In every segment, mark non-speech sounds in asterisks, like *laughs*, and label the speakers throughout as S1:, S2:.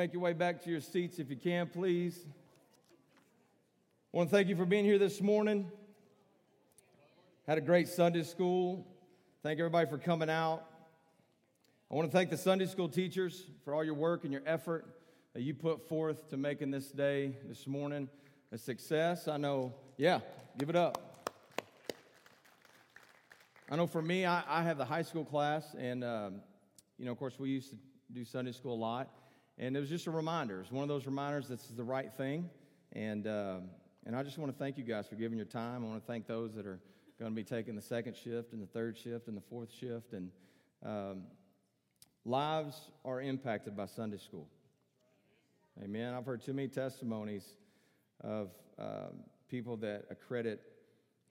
S1: Make your way back to your seats if you can, please. I want to thank you for being here this morning. Had a great Sunday school. Thank everybody for coming out. I want to thank the Sunday school teachers for all your work and your effort that you put forth to making this day, this morning, a success. I know, yeah, give it up. I know for me, I, I have the high school class, and, um, you know, of course, we used to do Sunday school a lot. And it was just a reminder. It's one of those reminders this is the right thing. And, uh, and I just want to thank you guys for giving your time. I want to thank those that are going to be taking the second shift and the third shift and the fourth shift. And um, lives are impacted by Sunday school. Amen. I've heard too many testimonies of uh, people that accredit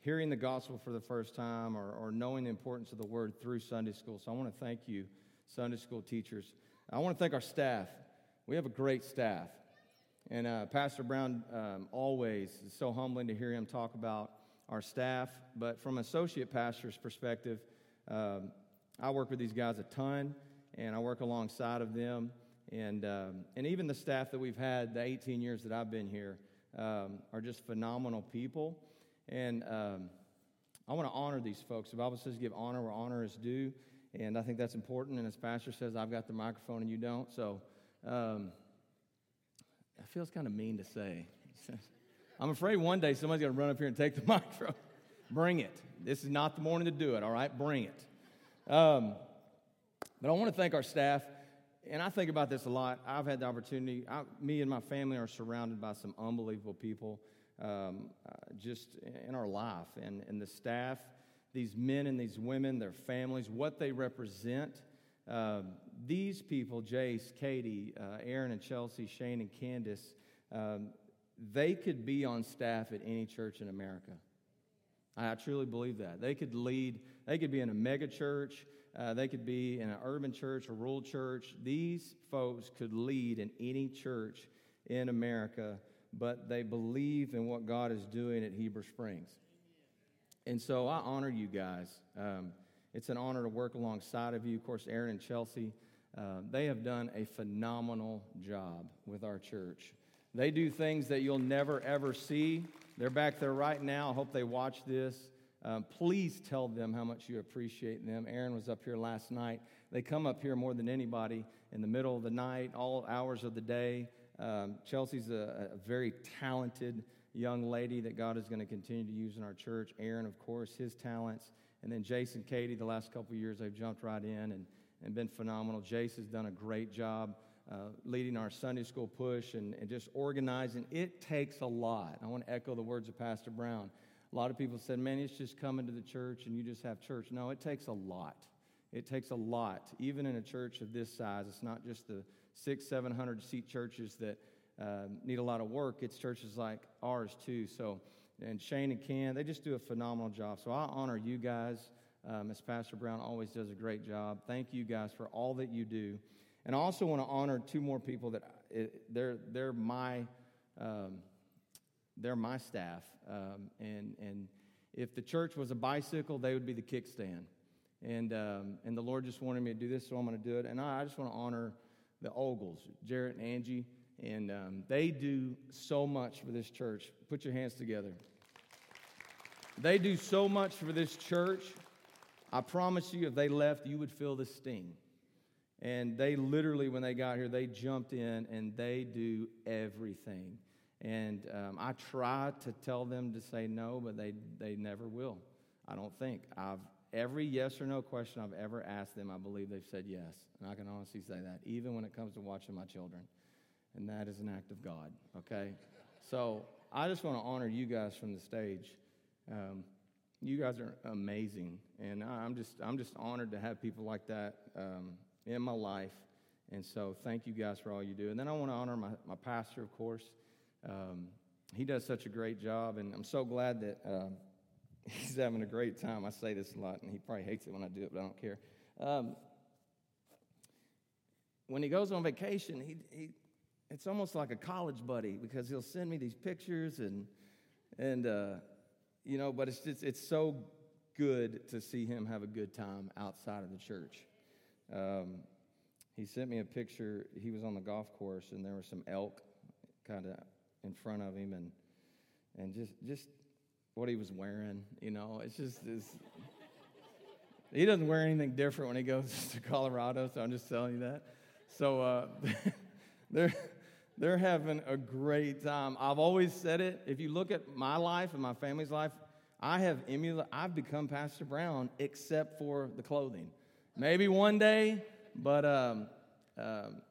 S1: hearing the gospel for the first time or, or knowing the importance of the word through Sunday school. So I want to thank you, Sunday school teachers. I want to thank our staff. We have a great staff. And uh, Pastor Brown um, always is so humbling to hear him talk about our staff. But from associate pastor's perspective, um, I work with these guys a ton, and I work alongside of them. And, um, and even the staff that we've had the 18 years that I've been here um, are just phenomenal people. And um, I want to honor these folks. The Bible says give honor where honor is due. And I think that's important. And as Pastor says, I've got the microphone and you don't. So um, it feels kind of mean to say. *laughs* I'm afraid one day somebody's going to run up here and take the *laughs* microphone. Bring it. This is not the morning to do it, all right? Bring it. Um, but I want to thank our staff. And I think about this a lot. I've had the opportunity, I, me and my family are surrounded by some unbelievable people um, uh, just in our life. And, and the staff, these men and these women, their families, what they represent. Um, these people, Jace, Katie, uh, Aaron and Chelsea, Shane and Candace, um, they could be on staff at any church in America. I truly believe that. They could lead, they could be in a mega church, uh, they could be in an urban church, a rural church. These folks could lead in any church in America, but they believe in what God is doing at Heber Springs. And so I honor you guys. Um, it's an honor to work alongside of you. Of course, Aaron and Chelsea, uh, they have done a phenomenal job with our church. They do things that you'll never, ever see. They're back there right now. I hope they watch this. Um, please tell them how much you appreciate them. Aaron was up here last night. They come up here more than anybody in the middle of the night, all hours of the day. Um, Chelsea's a, a, very talented young lady that God is going to continue to use in our church. Aaron, of course, his talents. And then Jason, Katie, the last couple of years, they've jumped right in and and been phenomenal. Jace has done a great job uh, leading our Sunday school push and, and just organizing. It takes a lot. I want to echo the words of Pastor Brown. A lot of people said, man, it's just coming to the church and you just have church. No, it takes a lot. It takes a lot, even in a church of this size. It's not just the six, seven hundred seat churches that uh, need a lot of work. It's churches like ours too. So, and Shane and Ken, they just do a phenomenal job. So I honor you guys. Um, as Pastor Brown always does a great job. Thank you guys for all that you do. And I also want to honor two more people that it, they're, they're, my, um, they're my staff. Um, and, and if the church was a bicycle, they would be the kickstand. And, um, and the Lord just wanted me to do this, so I'm going to do it. And I, I just want to honor the Ogles, Jarrett and Angie. And um, they do so much for this church. Put your hands together. They do so much for this church. I promise you, if they left, you would feel the sting. And they literally, when they got here, they jumped in and they do everything. And um, I try to tell them to say no, but they, they never will. I don't think. I've every yes or no question I've ever asked them, I believe they've said yes. And I can honestly say that, even when it comes to watching my children. And that is an act of God, okay? So I just want to honor you guys from the stage. Um, you guys are amazing, and I'm just I'm just honored to have people like that um, in my life. And so, thank you guys for all you do. And then I want to honor my, my pastor, of course. Um, he does such a great job, and I'm so glad that uh, *laughs* he's having a great time. I say this a lot, and he probably hates it when I do it, but I don't care. Um, when he goes on vacation, he, he it's almost like a college buddy because he'll send me these pictures and and uh, you know, but it's just, it's so good to see him have a good time outside of the church. Um, he sent me a picture. He was on the golf course, and there was some elk kind of in front of him, and and just just what he was wearing. You know, it's just he doesn't wear anything different when he goes *laughs* to Colorado, so I'm just telling you that. So uh, *laughs* they're they're having a great time. I've always said it. If you look at my life and my family's life, I have emulated. I've become Pastor Brown, except for the clothing. Maybe one day, but um, um,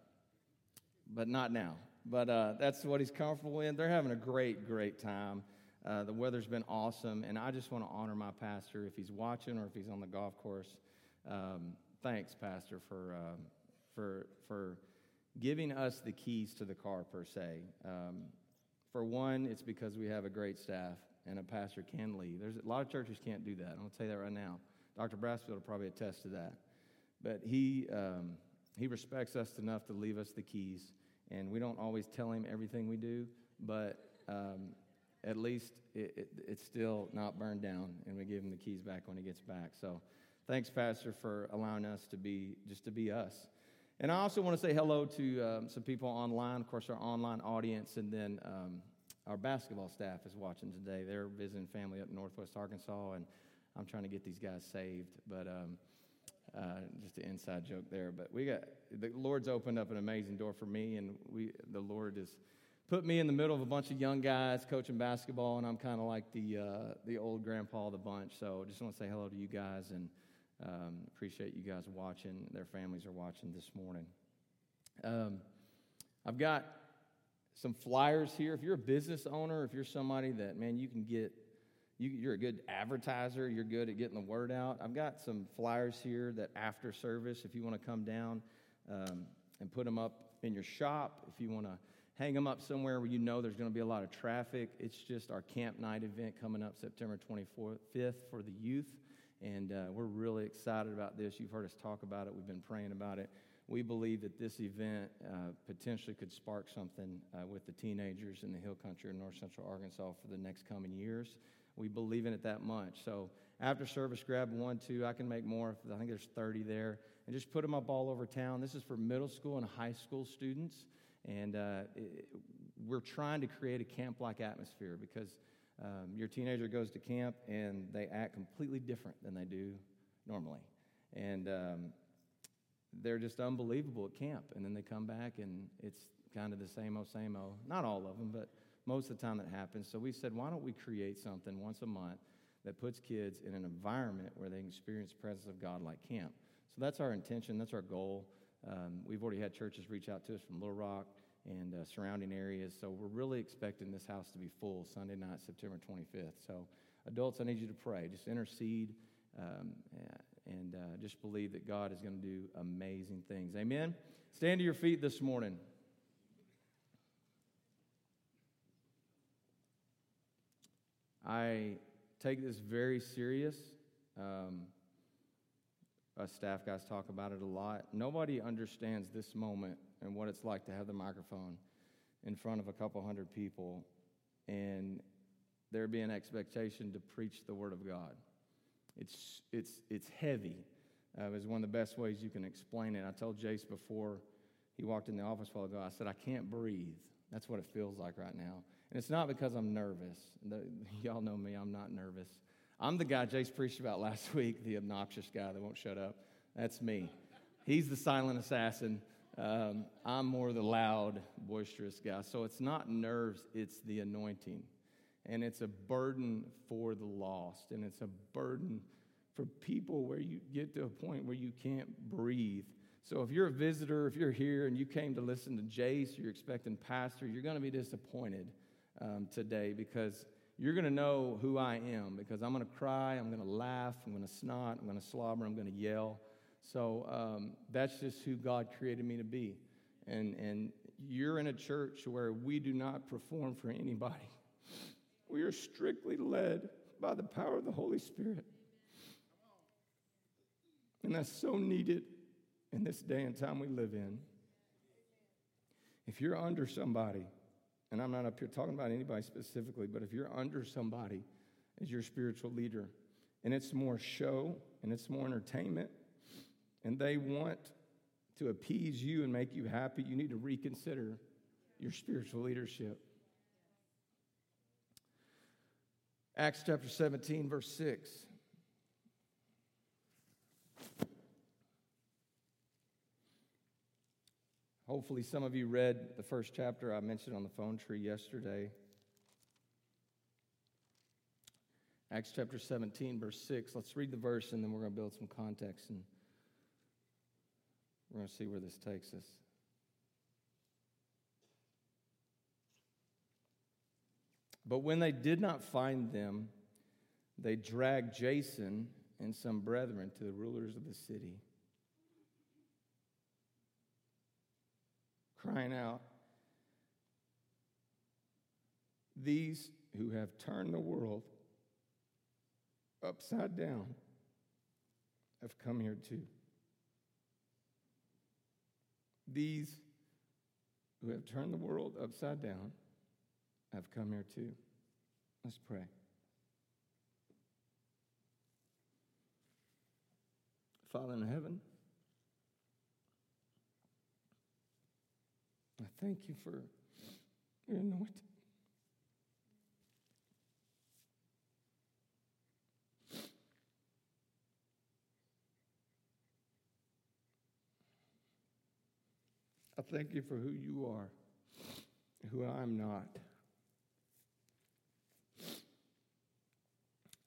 S1: but not now. But uh, that's what he's comfortable in. They're having a great, great time. Uh, the weather's been awesome, and I just want to honor my pastor if he's watching or if he's on the golf course. Um, thanks, Pastor, for um, for for giving us the keys to the car per se. Um, for one, it's because we have a great staff and a pastor can leave. There's a lot of churches can't do that. I'm going to tell you that right now. Dr. Brassfield will probably attest to that. But he um, he respects us enough to leave us the keys, and we don't always tell him everything we do, but um, at least it, it, it's still not burned down, and we give him the keys back when he gets back. So, thanks, Pastor, for allowing us to be just to be us. And I also want to say hello to um, some people online, of course, our online audience, and then um, our basketball staff is watching today. They're visiting family up in Northwest Arkansas, and I'm trying to get these guys saved. But um, uh, just an inside joke there. But we got the Lord's opened up an amazing door for me, and we the Lord has put me in the middle of a bunch of young guys coaching basketball, and I'm kind of like the uh, the old grandpa of the bunch. So just want to say hello to you guys and um, appreciate you guys watching. Their families are watching this morning. Um, I've got some flyers here. If you're a business owner, if you're somebody that man, you can get you, are a good advertiser, you're good at getting the word out. I've got some flyers here that after service, if you want to come down um, and put them up in your shop, if you want to hang them up somewhere where you know there's going to be a lot of traffic, it's just our camp night event coming up September 25th for the youth. And uh, we're really excited about this. You've heard us talk about it, we've been praying about it. We believe that this event uh, potentially could spark something uh, with the teenagers in the hill country of north central Arkansas for the next coming years. We believe in it that much. So after service, grab one, two. I can make more. I think there's 30 there. And just put them up all over town. This is for middle school and high school students. And uh, it, we're trying to create a camp like atmosphere because um, your teenager goes to camp and they act completely different than they do normally. And um, they're just unbelievable at camp. And then they come back and it's kind of the same old, same old. Not all of them, but most of the time that happens. So we said, why don't we create something once a month that puts kids in an environment where they experience the presence of God like camp? So that's our intention, that's our goal. Um, we've already had churches reach out to us from Little Rock and uh, surrounding areas. So we're really expecting this house to be full Sunday night, September 25th. So, adults, I need you to pray. Just intercede um, and uh, just believe that God is going to do amazing things. Amen. Stand to your feet this morning. I take this very serious. Um, us staff guys talk about it a lot. Nobody understands this moment and what it's like to have the microphone in front of a couple hundred people and there be an expectation to preach the Word of God. It's, it's, it's heavy. Uh, it's one of the best ways you can explain it. I told Jace before he walked in the office a while ago, I said, I can't breathe. That's what it feels like right now. And it's not because I'm nervous. The, *laughs* y'all know me, I'm not nervous. I'm the guy Jace preached about last *laughs* week, the obnoxious guy that won't shut up. That's me. He's the silent assassin. Um, I'm more the loud, boisterous guy. So it's not nerves, it's the anointing. And it's a burden for the lost. And it's a burden for people where you get to a point where you can't breathe. So if you're a visitor, if you're here and you came to listen to Jace, you're expecting pastor, you're going to be disappointed um, today because you're going to know who I am because I'm going to cry, I'm going to laugh, I'm going to snot, I'm going to slobber, I'm going to yell. So um, that's just who God created me to be. And, and you're in a church where we do not perform for anybody. *laughs* We are strictly led by the power of the Holy Spirit. And that's so needed in this day and time we live in. If you're under somebody, and I'm not up here talking about anybody specifically, but if you're under somebody as your spiritual leader, and it's more show and it's more entertainment, and they want to appease you and make you happy, you need to reconsider your spiritual leadership. Acts chapter 17, verse 6. Hopefully, some of you read the first chapter I mentioned on the phone tree yesterday. Acts chapter 17, verse 6. Let's read the verse and then we're going to build some context and we're going to see where this takes us. But when they did not find them, they dragged Jason and some brethren to the rulers of the city, crying out, These who have turned the world upside down have come here too. These who have turned the world upside down have come here too. Let's pray. Father in heaven, I thank you for your anointing. I thank you for who you are, who I'm not.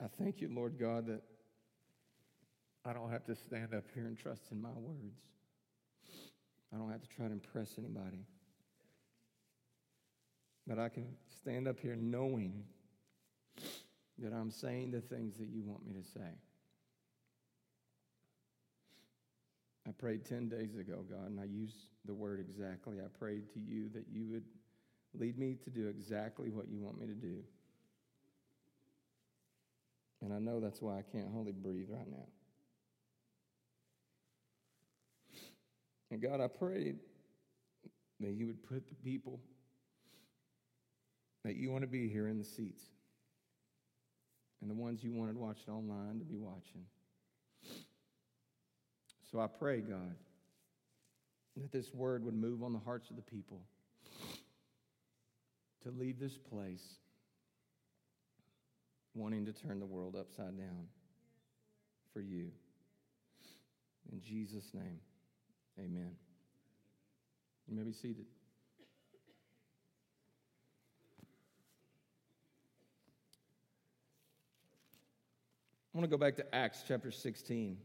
S1: I thank you, Lord God, that I don't have to stand up here and trust in my words. I don't have to try to impress anybody. But I can stand up here knowing that I'm saying the things that you want me to say. I prayed 10 days ago, God, and I used the word exactly. I prayed to you that you would lead me to do exactly what you want me to do. And I know that's why I can't hardly breathe right now. And God, I prayed that you would put the people that you want to be here in the seats and the ones you wanted watching online to be watching. So I pray, God, that this word would move on the hearts of the people to leave this place wanting to turn the world upside down for you. In Jesus' name, amen. You may be seated. I want to go back to Acts chapter 16.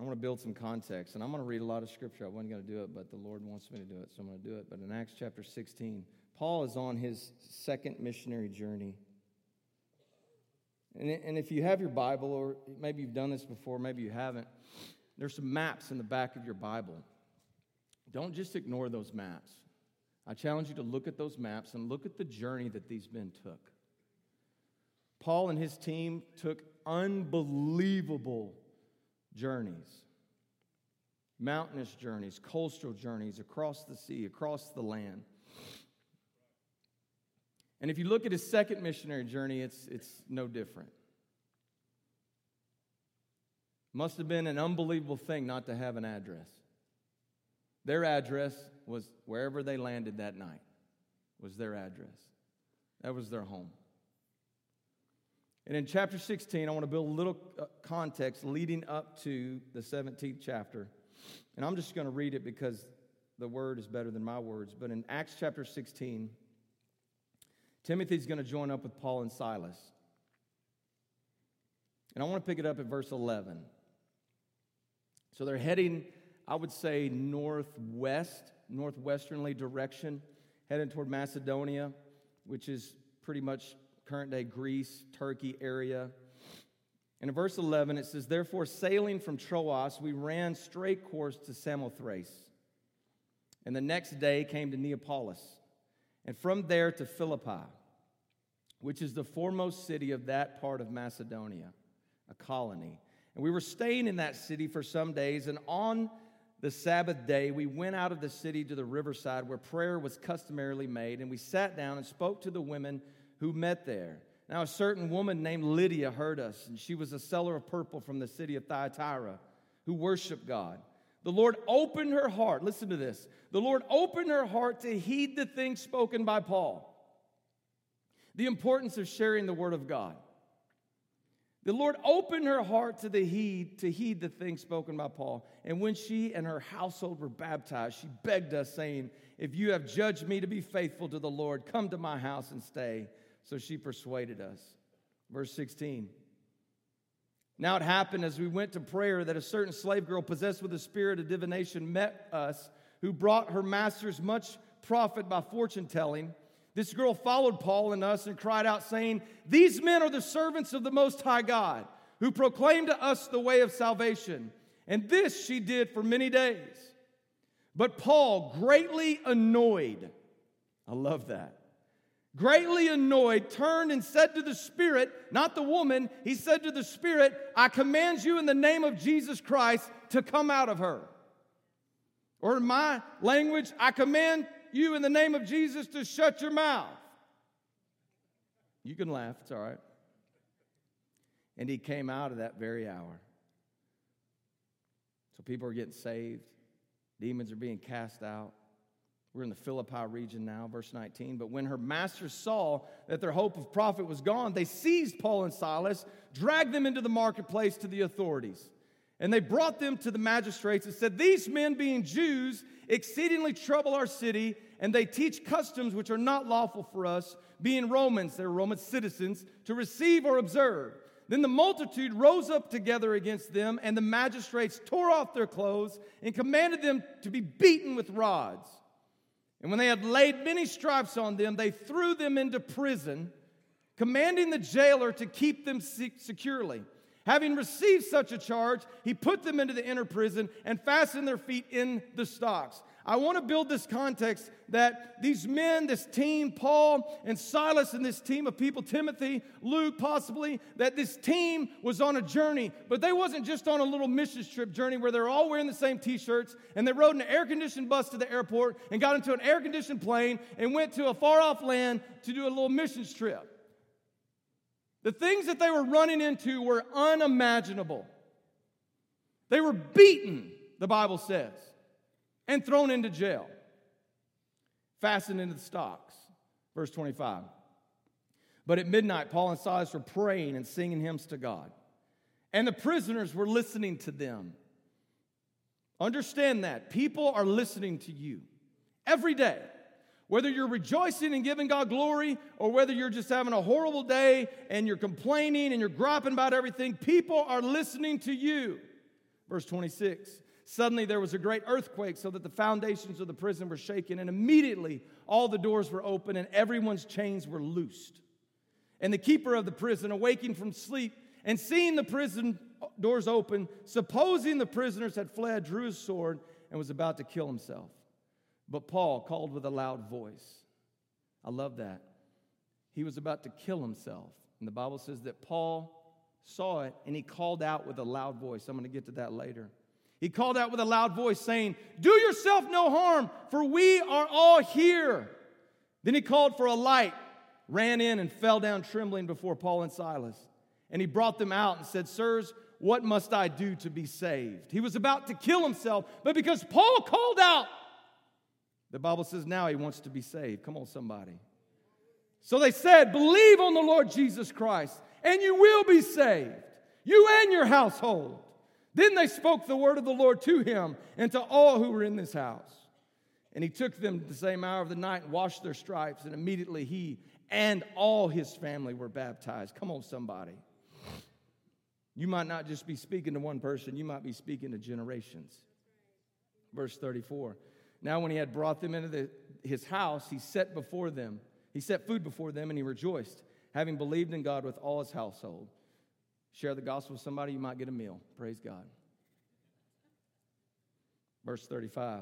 S1: I want to build some context, and I'm going to read a lot of scripture. I wasn't going to do it, but the Lord wants me to do it, so I'm going to do it. But in Acts chapter 16, Paul is on his second missionary journey. And, and if you have your Bible, or maybe you've done this before, maybe you haven't, there's some maps in the back of your Bible. Don't just ignore those maps. I challenge you to look at those maps and look at the journey that these men took. Paul and his team took unbelievable journeys mountainous journeys, coastal journeys across the sea, across the land. And if you look at his second missionary journey, it's, it's no different. Must have been an unbelievable thing not to have an address. Their address was wherever they landed that night, was their address. That was their home. And in chapter 16, I want to build a little uh, context leading up to the 17th chapter. And I'm just going to read it because the word is better than my words. But in Acts chapter 16, Timothy's going to join up with Paul and Silas. And I want to pick it up at verse 11. So they're heading, I would say, northwest, northwesternly direction, heading toward Macedonia, which is pretty much current day Greece, Turkey area. And in verse 11, it says, Therefore, sailing from Troas, we ran straight course to Samothrace. And the next day came to Neapolis, and from there to Philippi, which is the foremost city of that part of Macedonia, a colony. And we were staying in that city for some days, and on the Sabbath day, we went out of the city to the riverside where prayer was customarily made, and we sat down and spoke to the women who met there. Now, a certain woman named Lydia heard us, and she was a seller of purple from the city of Thyatira, who worshiped God. The Lord opened her heart. Listen to this. The Lord opened her heart to heed the things spoken by Paul. The importance of sharing the word of God. The Lord opened her heart to the heed to heed the things spoken by Paul. And when she and her household were baptized, she begged us saying, "If you have judged me to be faithful to the Lord, come to my house and stay." So she persuaded us. Verse 16. Now it happened as we went to prayer that a certain slave girl possessed with a spirit of divination met us, who brought her masters much profit by fortune telling. This girl followed Paul and us and cried out, saying, These men are the servants of the Most High God, who proclaim to us the way of salvation. And this she did for many days. But Paul, greatly annoyed, I love that greatly annoyed, turned and said to the Spirit, not the woman, he said to the Spirit, I command you in the name of Jesus Christ to come out of her. Or in my language, I command you in the name of Jesus to shut your mouth. You can laugh, it's all right. And he came out of that very hour. So people are getting saved, demons are being cast out. We're in the Philippi region now, verse 19. But when her masters saw that their hope of profit was gone, they seized Paul and Silas, dragged them into the marketplace to the authorities. And they brought them to the magistrates and said, These men, being Jews, exceedingly trouble our city, and they teach customs which are not lawful for us, being Romans, they're Roman citizens, to receive or observe. Then the multitude rose up together against them, and the magistrates tore off their clothes and commanded them to be beaten with rods. And when they had laid many stripes on them, they threw them into prison, commanding the jailer to keep them securely. Having received such a charge, he put them into the inner prison and fastened their feet in the stocks. I want to build this context that these men, this team, Paul and Silas, and this team of people, Timothy, Luke, possibly, that this team was on a journey, but they wasn't just on a little mission trip journey where they're all wearing the same t-shirts and they rode an air-conditioned bus to the airport and got into an air-conditioned plane and went to a far-off land to do a little mission trip. The things that they were running into were unimaginable. They were beaten, the Bible says and thrown into jail, fastened into the stocks. Verse 25. But at midnight, Paul and Silas were praying and singing hymns to God, and the prisoners were listening to them. Understand that. People are listening to you every day. Whether you're rejoicing and giving God glory, or whether you're just having a horrible day and you're complaining and you're griping about everything, people are listening to you. Verse 26 Suddenly there was a great earthquake, so that the foundations of the prison were shaken, and immediately all the doors were open and everyone's chains were loosed. And the keeper of the prison, awaking from sleep and seeing the prison doors open, supposing the prisoners had fled, drew his sword and was about to kill himself. But Paul called with a loud voice. I love that. He was about to kill himself. And the Bible says that Paul saw it and he called out with a loud voice. I'm going to get to that later. He called out with a loud voice, saying, Do yourself no harm, for we are all here. Then he called for a light, ran in, and fell down trembling before Paul and Silas. And he brought them out and said, Sirs, what must I do to be saved? He was about to kill himself, but because Paul called out, the Bible says now he wants to be saved. Come on, somebody. So they said, Believe on the Lord Jesus Christ, and you will be saved, you and your household. Then they spoke the word of the Lord to him and to all who were in this house. And he took them the same hour of the night and washed their stripes, and immediately he and all his family were baptized. Come on, somebody. You might not just be speaking to one person, you might be speaking to generations. Verse 34. Now, when he had brought them into the, his house, he set before them, he set food before them, and he rejoiced, having believed in God with all his household. Share the gospel with somebody, you might get a meal. Praise God. Verse 35.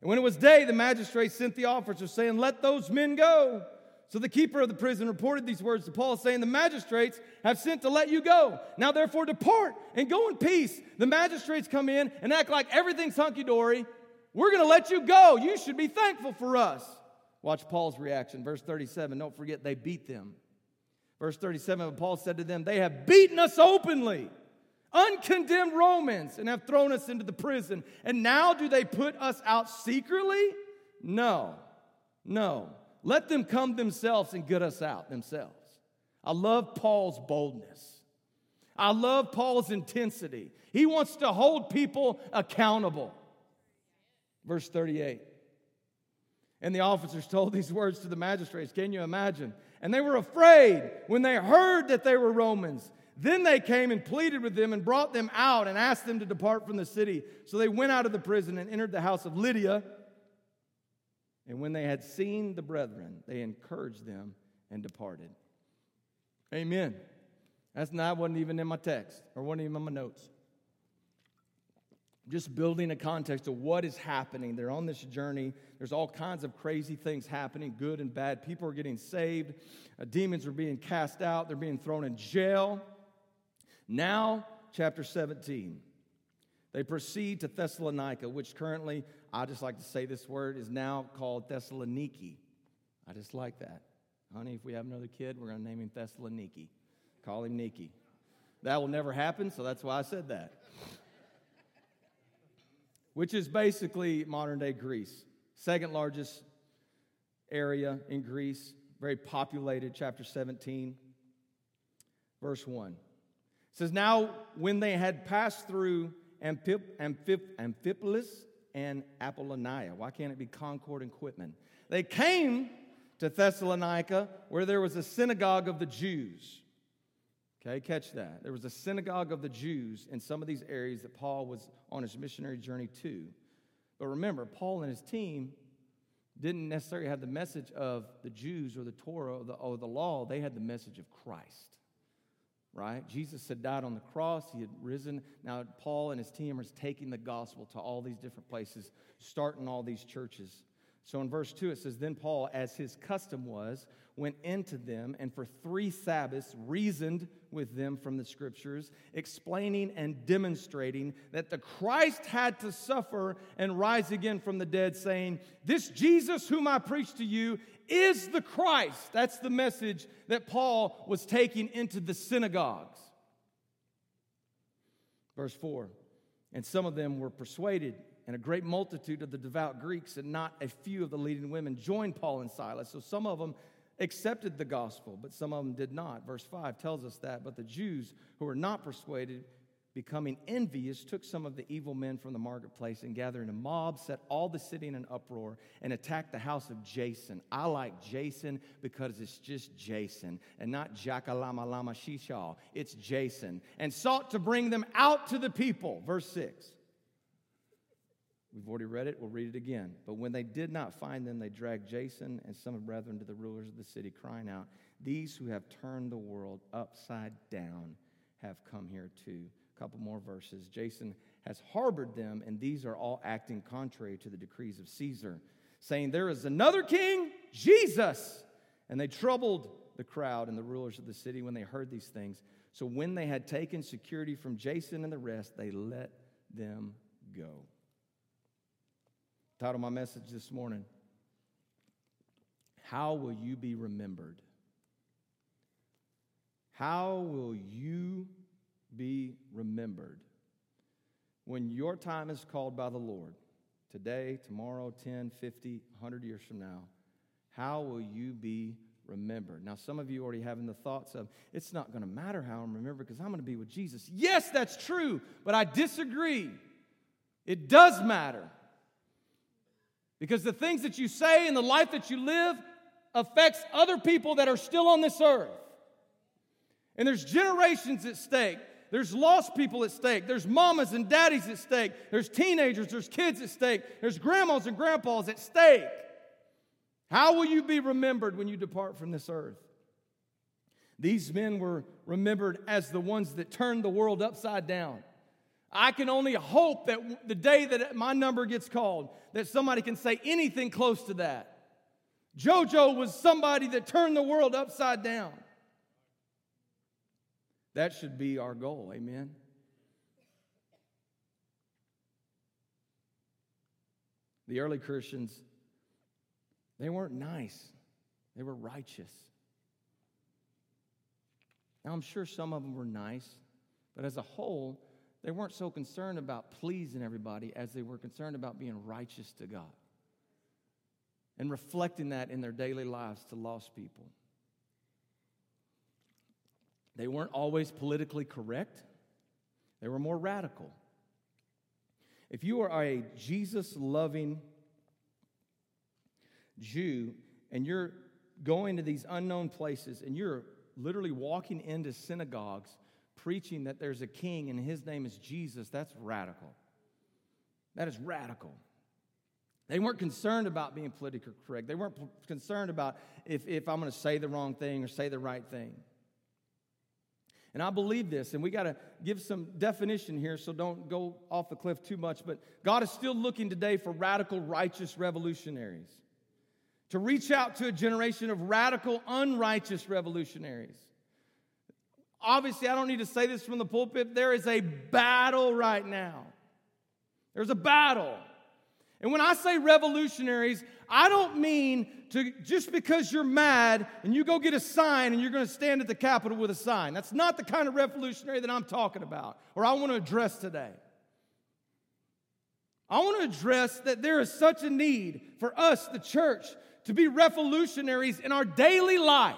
S1: And when it was day, the magistrate sent the officers, saying, Let those men go. So the keeper of the prison reported these words to Paul, saying, The magistrates have sent to let you go. Now therefore depart and go in peace. The magistrates come in and act like everything's hunky dory. We're going to let you go. You should be thankful for us. Watch Paul's reaction. Verse 37. Don't forget, they beat them. Verse 37 Paul said to them, They have beaten us openly. uncondemned Romans, and have thrown us into the prison. And now do they put us out secretly? No, no. Let them come themselves and get us out themselves. I love Paul's boldness. I love Paul's intensity. He wants to hold people accountable. Verse 38. And the officers *laughs* told these words to the magistrates. Can you imagine? And they were afraid when they heard that they were Romans. Then they came and pleaded with them and brought them out and asked them to depart from the city. So they went out of the prison and entered the house of Lydia. And when they had seen the brethren, they encouraged them and departed. Amen. That's not wasn't even in my text or wasn't even in my notes. Just building a context of what is happening. They're on this journey. There's all kinds of crazy things happening, good and bad. People are getting saved. Uh, demons are being cast out. They're being thrown in jail. Now, chapter 17. They proceed to Thessalonica, which currently, I just like to say this word, is now called Thessaloniki. I just like that. Honey, if we have another kid, we're going to name him Thessaloniki. Call him Nikki. That will never happen, so that's why I said that. Which is basically modern day Greece. Second largest area in Greece, very populated, chapter 17, verse 1. It says, Now when they had passed through Amphip, Amphip, Amphipolis and Apollonia, why can't it be Concord and Quitman? They came to Thessalonica where there was a synagogue of the Jews. Okay, catch that. There was a synagogue of the Jews in some of these areas that Paul was on his missionary journey to. But remember, Paul and his team didn't necessarily have the message of the Jews or the Torah or the, or the law, they had the message of Christ. Right? Jesus had died on the cross, he had risen. Now, Paul and his team are taking the gospel to all these different places, starting all these churches. So in verse 2, it says, Then Paul, as his custom was, went into them and for three Sabbaths reasoned with them from the scriptures, explaining and demonstrating that the Christ had to suffer and rise again from the dead, saying, This Jesus whom I preach to you is the Christ. That's the message that Paul was taking into the synagogues. Verse 4 And some of them were persuaded and a great multitude of the devout Greeks and not a few of the leading women joined Paul and Silas. So some of them accepted the gospel, but some of them did not. Verse 5 tells us that. But the Jews who were not persuaded, becoming envious, took some of the evil men from the marketplace and gathering a mob, set all the city in an uproar, and attacked the house of Jason. I like Jason because it's just Jason and not Jakalama Lama Shishal. It's Jason. And sought to bring them out to the people. Verse 6. We've already read it, we'll read it again. But when they did not find them, they dragged Jason and some of the brethren to the rulers of the city, crying out, These who have turned the world upside down have come here too. A couple more verses. Jason has harbored them, and these are all acting contrary to the decrees of Caesar, saying, There is another king, Jesus. And they troubled the crowd and the rulers of the city when they heard these things. So when they had taken security from Jason and the rest, they let them go. Title my message this morning How will you be remembered? How will you be remembered when your time is called by the Lord? Today, tomorrow, 10, 50, 100 years from now. How will you be remembered? Now, some of you already having the thoughts of, it's not going to matter how I'm remembered because I'm going to be with Jesus. Yes, that's true, but I disagree. It does matter. Because the things that you say and the life that you live affects other people that are still on this earth. And there's generations at stake. There's lost people at stake. There's mamas and daddies at stake. There's teenagers. There's kids at stake. There's grandmas and grandpas at stake. How will you be remembered when you depart from this earth? These men were remembered as the ones that turned the world upside down. I can only hope that the day that my number gets called, that somebody can say anything close to that. JoJo was somebody that turned the world upside down. That should be our goal, amen. The early Christians, they weren't nice, they were righteous. Now, I'm sure some of them were nice, But as a whole, they weren't so concerned about pleasing everybody as they were concerned about being righteous to God and reflecting that in their daily lives to lost people. They weren't always politically correct, they were more radical. If you are a Jesus loving Jew and you're going to these unknown places and you're literally walking into synagogues preaching that there's a king and his name is Jesus, that's radical. That is radical. They weren't concerned about being politically correct. They weren't concerned about if, if I'm going to say the wrong thing or say the right thing. And I believe this, and we got to give some definition here, so don't go off the cliff too much. But God is still looking today for radical, righteous revolutionaries to reach out to a generation of radical, unrighteous revolutionaries. Obviously, I don't need to say this from the pulpit. There is a battle right now. There's a battle. And when I say revolutionaries, I don't mean to just because you're mad and you go get a sign and you're going to stand at the Capitol with a sign. That's not the kind of revolutionary that I'm talking about or I want to address today. I want to address that there is such a need for us, the church, to be revolutionaries in our daily life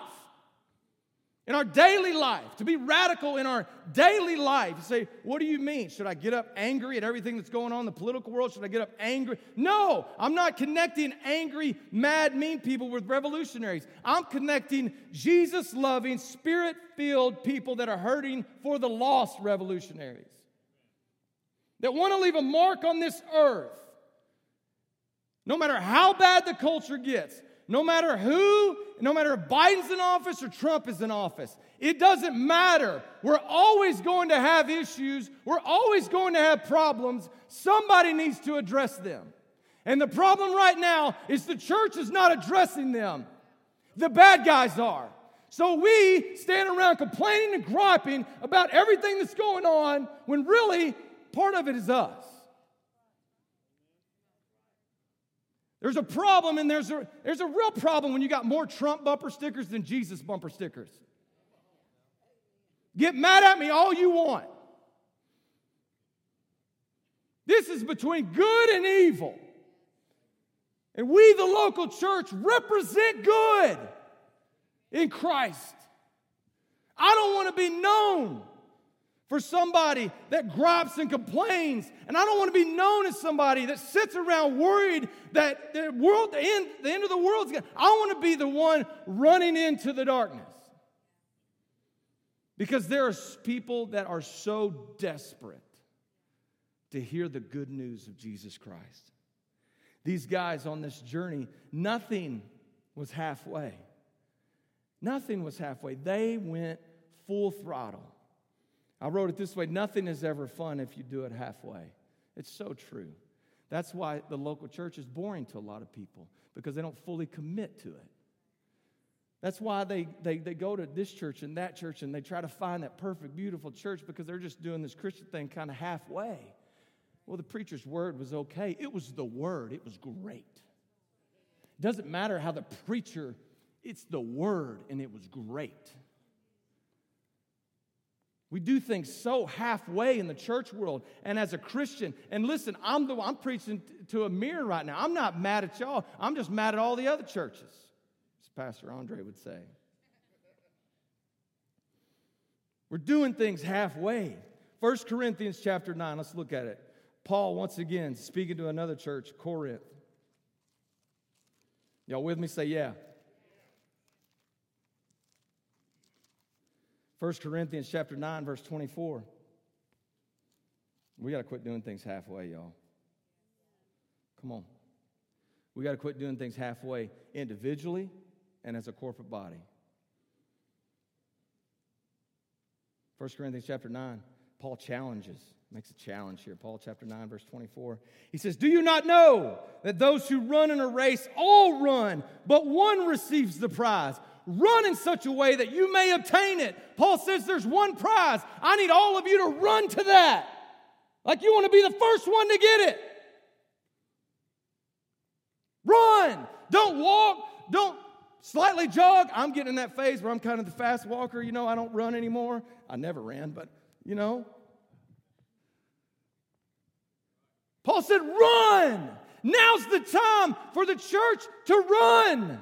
S1: in our daily life, to be radical in our daily life. You say, what do you mean? Should I get up angry at everything that's going on in the political world? Should I get up angry? No, I'm not connecting angry, mad, mean people with revolutionaries. I'm connecting Jesus loving, spirit filled people that are hurting for the lost revolutionaries. That want to leave a mark on this earth. No matter how bad the culture gets, no matter who, no matter if Biden's in office or Trump is in office, it doesn't matter. We're always going to have issues. We're always going to have problems. Somebody needs to address them. And the problem right now is the church is not addressing them. The bad guys are. So we stand around complaining and griping about everything that's going on when really part of it is us. There's a problem, and there's a, there's a real problem when you got more Trump bumper stickers than Jesus bumper stickers. Get mad at me all you want. This is between good and evil. And we, the local church, represent good in Christ. I don't want to be known for somebody that gripes and complains. And I don't want to be known as somebody that sits around worried that the world, the end, the end of the world's going I want to be the one running into the darkness. Because there are people that are so desperate to hear the good news of Jesus Christ. These guys on this journey, nothing was halfway. Nothing was halfway. They went full throttle. I wrote it this way nothing is ever fun if you do it halfway. It's so true. That's why the local church is boring to a lot of people because they don't fully commit to it. That's why they, they, they go to this church and that church and they try to find that perfect, beautiful church because they're just doing this Christian thing kind of halfway. Well, the preacher's word was okay. It was the word, it was great. It doesn't matter how the preacher, it's the word, and it was great. We do things so halfway in the church world and as a Christian. And listen, I'm the I'm preaching to a mirror right now. I'm not mad at y'all. I'm just mad at all the other churches, as Pastor Andre would say. We're doing things halfway. 1 Corinthians chapter 9, let's look at it. Paul, once again, speaking to another church, Corinth. Y'all with me? Say, yeah. 1 Corinthians chapter 9, verse 24. We got to quit doing things halfway, y'all. Come on. We got to quit doing things halfway individually and as a corporate body. 1 Corinthians chapter 9, Paul challenges, makes a challenge here. Paul chapter 9, verse 24. He says, Do you not know that those who run in a race all run, but one receives the prize? Run in such a way that you may obtain it. Paul says there's one prize. I need all of you to run to that. Like you want to be the first one to get it. Run. Don't walk. Don't slightly jog. I'm getting in that phase where I'm kind of the fast walker. You know, I don't run anymore. I never ran, but you know? Paul said, run! Now's the time for the church to run.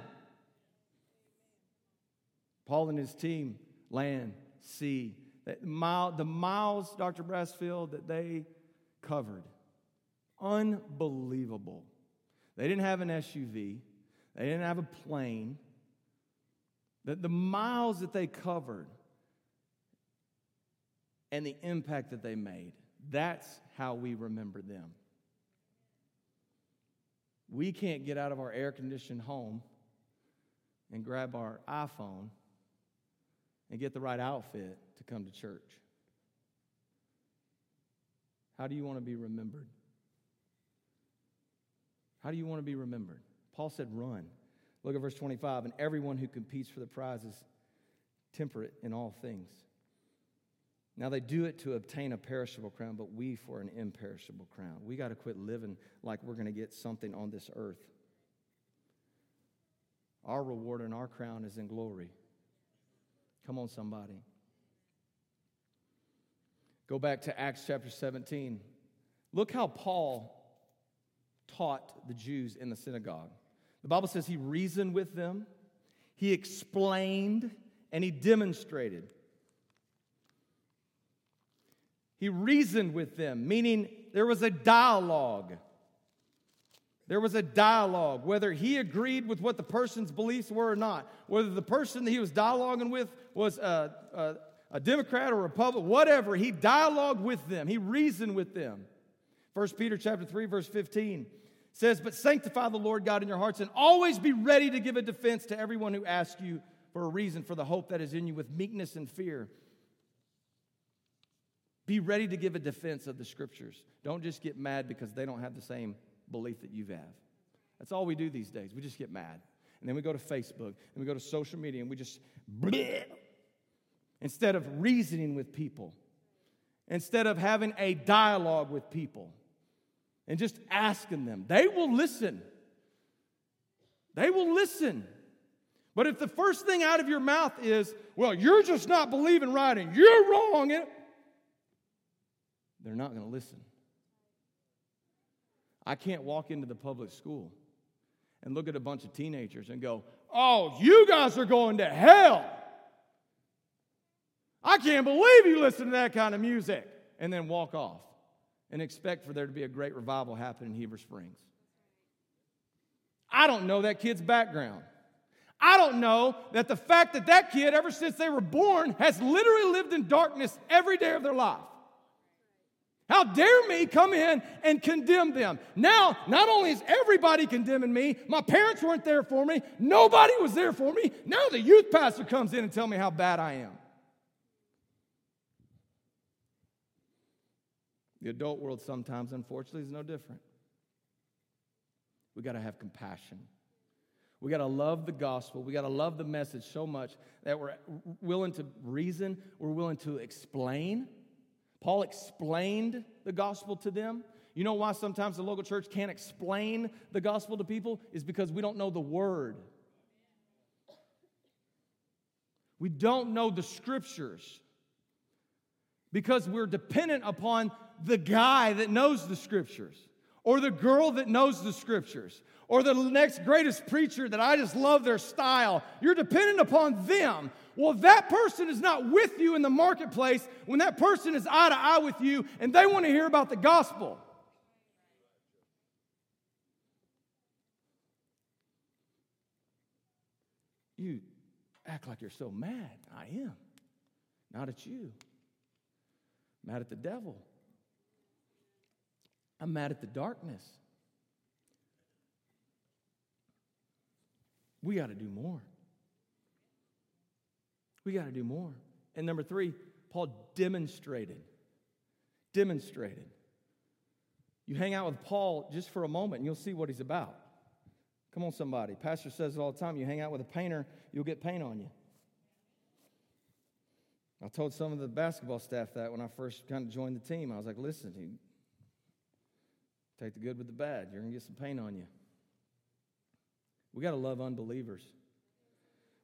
S1: Paul and his team, land, sea, mile, the miles, Dr. Brassfield, that they covered. Unbelievable. They didn't have an SUV, they didn't have a plane. The, the miles that they covered and the impact that they made, that's how we remember them. We can't get out of our air conditioned home and grab our iPhone and get the right outfit to come to church. How do you want to be remembered? How do you want to be remembered? Paul said, run. Look at verse 25. And everyone who competes for the prize is temperate in all things. Now they do it to obtain a perishable crown, but we for an imperishable crown. We got to quit living like we're going to get something on this earth. Our reward and our crown is in glory. Come on, somebody. Go back to Acts chapter 17. Look how Paul taught the Jews in the synagogue. The Bible says he reasoned with them, he explained, and he demonstrated. He reasoned with them, meaning there was a dialogue. There was a dialogue, whether he agreed with what the person's beliefs were or not, whether the person that he was dialoguing with was a, a, a Democrat or Republican, whatever. He dialogued with them, he reasoned with them. 1 Peter chapter 3, verse 15 says, But sanctify the Lord God in your hearts and always be ready to give a defense to everyone who asks you for a reason for the hope that is in you with meekness and fear. Be ready to give a defense of the scriptures. Don't just get mad because they don't have the same belief that you have. That's all we do these days. We just get mad. And then we go to Facebook and we go to social media and we just bleh, instead of reasoning with people, instead of having a dialogue with people and just asking them. They will listen. They will listen. But if the first thing out of your mouth is, well, you're just not believing right and you're wrong, they're not going to listen. I can't walk into the public school and look at a bunch of teenagers and go, oh, you guys are going to hell. I can't believe you listen to that kind of music. And then walk off and expect for there to be a great revival happen in Heber Springs. I don't know that kid's background. I don't know that the fact that that kid, ever since they were born, has literally lived in darkness every day of their life. How dare me come in and condemn them? Now, not only is everybody condemning me, my parents weren't there for me, nobody was there for me. Now the youth pastor comes in and tell me how bad I am. The adult world sometimes, unfortunately, is no different. We got to have compassion. We got to love the gospel. We got to love the message so much that we're willing to reason, we're willing to explain. Paul explained the gospel to them. You know why sometimes the local church can't explain the gospel to people? Is because we don't know the word. We don't know the scriptures because we're dependent upon the guy that knows the scriptures, or the girl that knows the scriptures, or the next greatest preacher that I just love their style. You're dependent upon them. Well, that person is not with you in the marketplace, when that person is eye to eye with you and they want to hear about the gospel, you act like you're so mad. I am. Not at you. Mad at the devil. I'm mad at the darkness. We got to do more. We got to do more. And number three, Paul demonstrated. Demonstrated. You hang out with Paul just for a moment and you'll see what he's about. Come on, somebody. Pastor says it all the time. You hang out with a painter, you'll get paint on you. I told some of the basketball staff that when I first kind of joined the team. I was like, listen, Take the good with the bad. You're going to get some pain on you. We got to love unbelievers.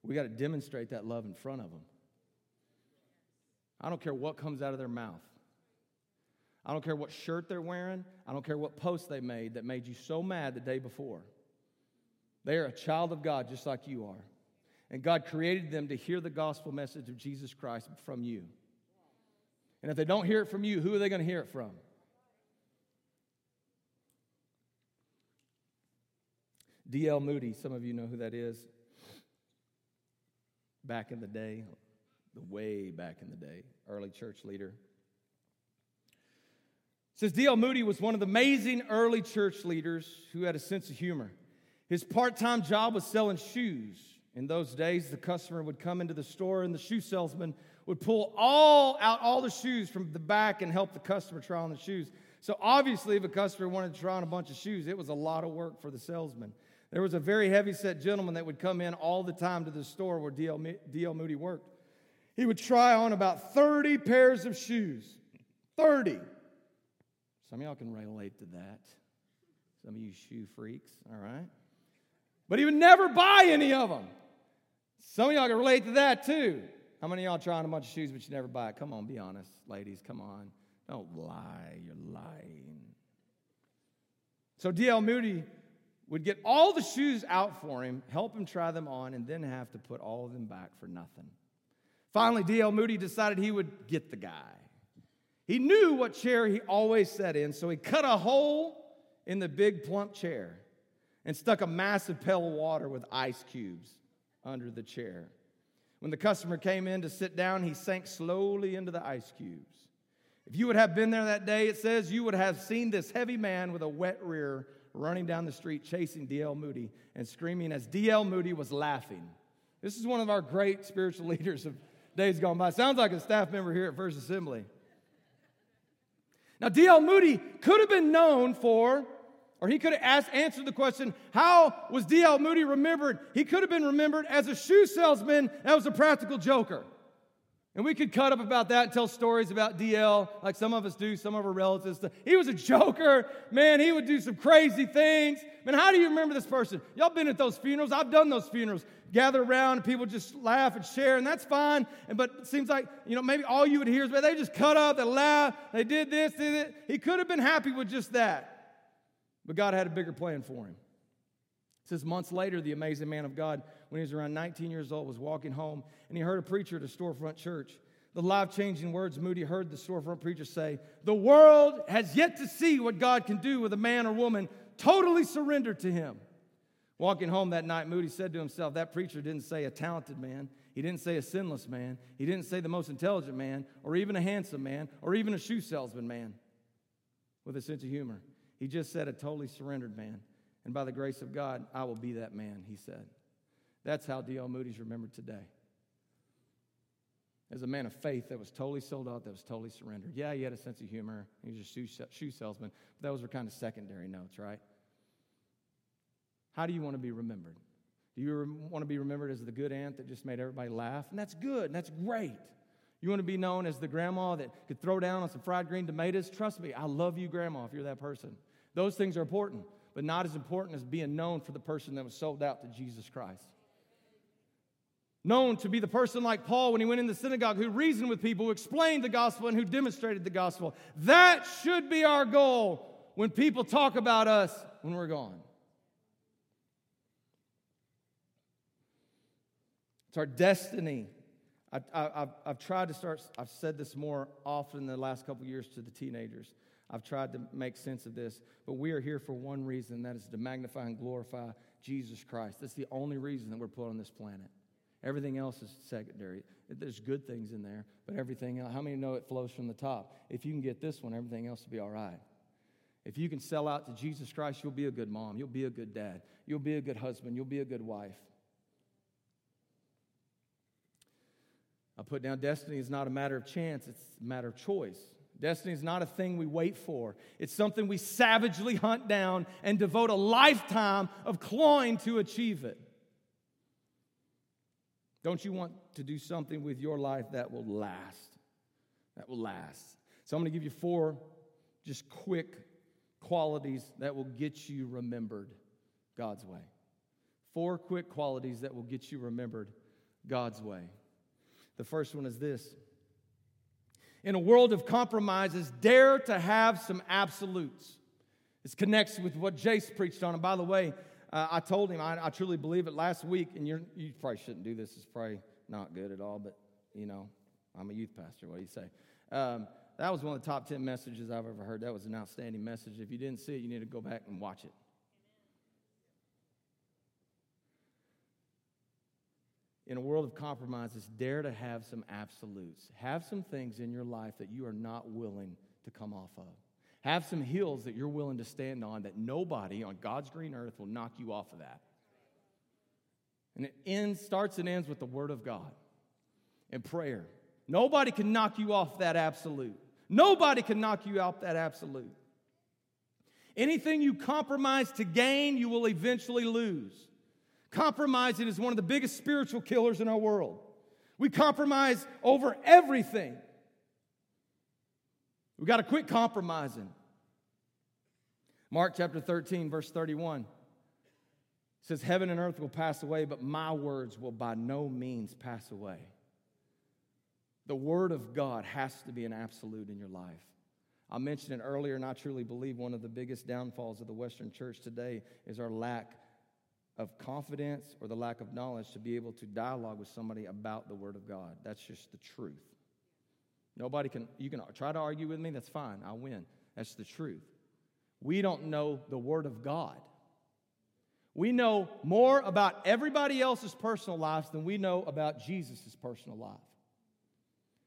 S1: We got to demonstrate that love in front of them. I don't care what comes out of their mouth. I don't care what shirt they're wearing. I don't care what post they made that made you so mad the day before. They are a child of God just like you are. And God created them to hear the gospel message of Jesus Christ from you. And if they don't hear it from you, who are they going to hear it from? D.L. Moody, some of you know who that is. Back in the day, the way back in the day, early church leader. says D.L. Moody was one of the amazing early church leaders who had a sense of humor. His part time job was selling shoes. In those days, the customer would come into the store and the shoe salesman would pull all out all the shoes from the back and help the customer try on the shoes. So obviously, if a customer wanted to try on a bunch of shoes, it was a lot of work for the salesman. There was a very heavy set gentleman that would come in all the time to the store where D.L. Moody worked. He would try on about 30 pairs of shoes. 30. Some of y'all can relate to that. Some of you shoe freaks, all right? But he would never buy any of them. Some of y'all can relate to that too. How many of y'all trying a bunch of shoes but you never buy it? Come on, be honest, ladies. Come on. Don't lie. You're lying. So D.L. Moody would get all the shoes out for him, help him try them on, and then have to put all of them back for nothing. Finally, D.L. Moody decided he would get the guy. He knew what chair he always sat in, so he cut a hole in the big plump chair and stuck a massive pail of water with ice cubes under the chair. When the customer came in to sit down, he sank slowly into the ice cubes. If you would have been there that day, it says you would have seen this heavy man with a wet rear running down the street chasing D.L. Moody and screaming as D.L. Moody was laughing. This is one of our great spiritual *laughs* leaders of days gone by. Sounds like a staff member here at First Assembly. Now, D.L. Moody could have been known for, or he could have asked, answered the question, how was D.L. Moody remembered? He could have been remembered as a shoe salesman that was a practical joker. And we could cut up about that and tell stories about DL, like some of us do, some of our relatives. He was a joker. Man, he would do some crazy things. Man, how do you remember this person? Y'all been at those funerals? I've done those funerals. Gather around and people just laugh and share, and that's fine. And but it seems like, you know, maybe all you would hear is, they just cut up, they laugh, they did this, did it. He could have been happy with just that. But God had a bigger plan for him. It says months later, the amazing man of God, when he was around 19 years old, was walking home and he heard a preacher at a storefront church. The life changing words Moody heard the storefront preacher say The world has yet to see what God can do with a man or woman totally surrendered to him. Walking home that night, Moody said to himself, That preacher didn't say a talented man. He didn't say a sinless man. He didn't say the most intelligent man, or even a handsome man, or even a shoe salesman man with a sense of humor. He just said a totally surrendered man. And by the grace of God, I will be that man, he said. That's how D.L. Moody's remembered today. As a man of faith that was totally sold out, that was totally surrendered. Yeah, he had a sense of humor. He was a shoe, salesman. But those were kind of secondary notes, right? How do you want to be remembered? Do you want to be remembered as the good aunt that just made everybody laugh? And that's good, and that's great. You want to be known as the grandma that could throw down on some fried green tomatoes? Trust me, I love you, grandma, if you're that person. Those things are important but not as important as being known for the person that was sold out to Jesus Christ. Known to be the person like Paul when he went in the synagogue who reasoned with people, who explained the gospel, and who demonstrated the gospel. That should be our goal when people talk about us when we're gone. It's our destiny. I, have tried to start, I've said this more often in the last couple years to the teenagers. I've tried to make sense of this, but we are here for one reason that is to magnify and glorify Jesus Christ. That's the only reason that we're put on this planet. Everything else is secondary. There's good things in there, but everything else, how many know it flows from the top? If you can get this one, everything else will be all right. If you can sell out to Jesus Christ, you'll be a good mom. You'll be a good dad. You'll be a good husband. You'll be a good wife. I put down destiny is not a matter of chance, it's a matter of choice. Destiny is not a thing we wait for. It's something we savagely hunt down and devote a lifetime of clawing to achieve it. Don't you want to do something with your life that will last? That will last. So I'm going to give you four just quick qualities that will get you remembered God's way. Four quick qualities that will get you remembered God's way. The first one is this In a world of compromises, dare to have some absolutes. This connects with what Jace preached on. And by the way, uh, I told him, I, I, truly believe it last week, and you probably shouldn't do this, it's probably not good at all, but you know, I'm a youth pastor. What do you say? Um, that was one of the top 10 messages I've ever heard. That was an outstanding message. If you didn't see it, you need to go back and watch it. In a world of compromises, dare to have some absolutes. Have some things in your life that you are not willing to come off of. Have some hills that you're willing to stand on that nobody on God's green earth will knock you off of that. And it ends, starts and ends with the Word of God and prayer. Nobody can knock you off that absolute. Nobody can knock you out that absolute. Anything you compromise to gain, you will eventually lose. Compromising is one of the biggest spiritual killers in our world. We compromise over everything. We've got to quit compromising. Mark chapter 13, verse 31 says, Heaven and earth will pass away, but my words will by no means pass away. The word of God has to be an absolute in your life. I mentioned it earlier, and I truly believe one of the biggest downfalls of the Western church today is our lack of confidence or the lack of knowledge to be able to dialogue with somebody about the Word of God. That's just the truth. Nobody can, you can try to argue with me, that's fine, I'll win. That's the truth. We don't know the Word of God. We know more about everybody else's personal lives than we know about Jesus' personal life.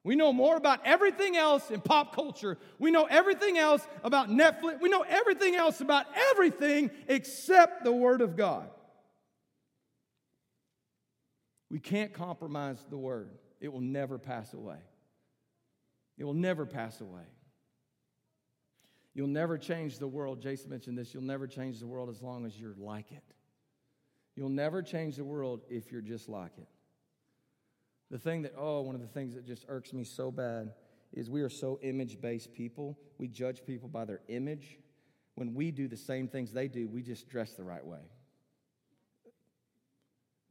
S1: We know more about everything else in pop culture. We know everything else about Netflix. We know everything else about everything except the Word of God. We can't compromise the Word, it will never pass away. It will never pass away. You'll never change the world. Jason mentioned this. You'll never change the world as long as you're like it. You'll never change the world if you're just like it. The thing that, oh, one of the things that just irks me so bad is we are so image based people. We judge people by their image. When we do the same things they do, we just dress the right way.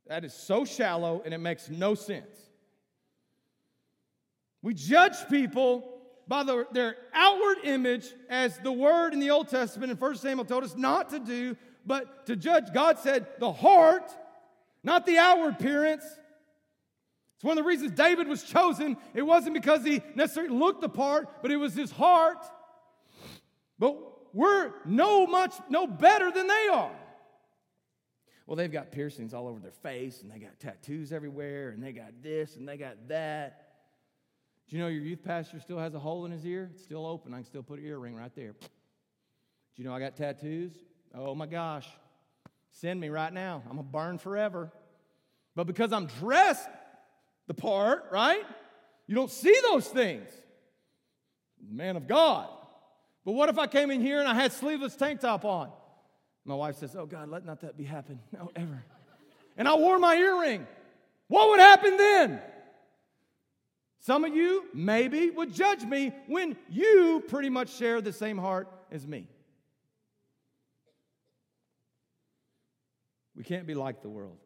S1: That is so shallow and it makes no sense. We judge people by the, their outward image, as the word in the Old Testament in 1 Samuel told us not to do, but to judge. God said the heart, not the outward appearance. It's one of the reasons David was chosen. It wasn't because he necessarily looked the part, but it was his heart. But we're no much no better than they are. Well, they've got piercings all over their face, and they got tattoos everywhere, and they got this, and they got that. Do you know your youth pastor still has a hole in his ear? It's still open. I can still put an earring right there. Do you know I got tattoos? Oh my gosh. Send me right now. I'm going to burn forever. But because I'm dressed the part, right? You don't see those things. Man of God. But what if I came in here and I had sleeveless tank top on? My wife says, Oh God, let not that be happen. No, ever. And I wore my earring. What would happen then? Some of you maybe would judge me when you pretty much share the same heart as me. We can't be like the world.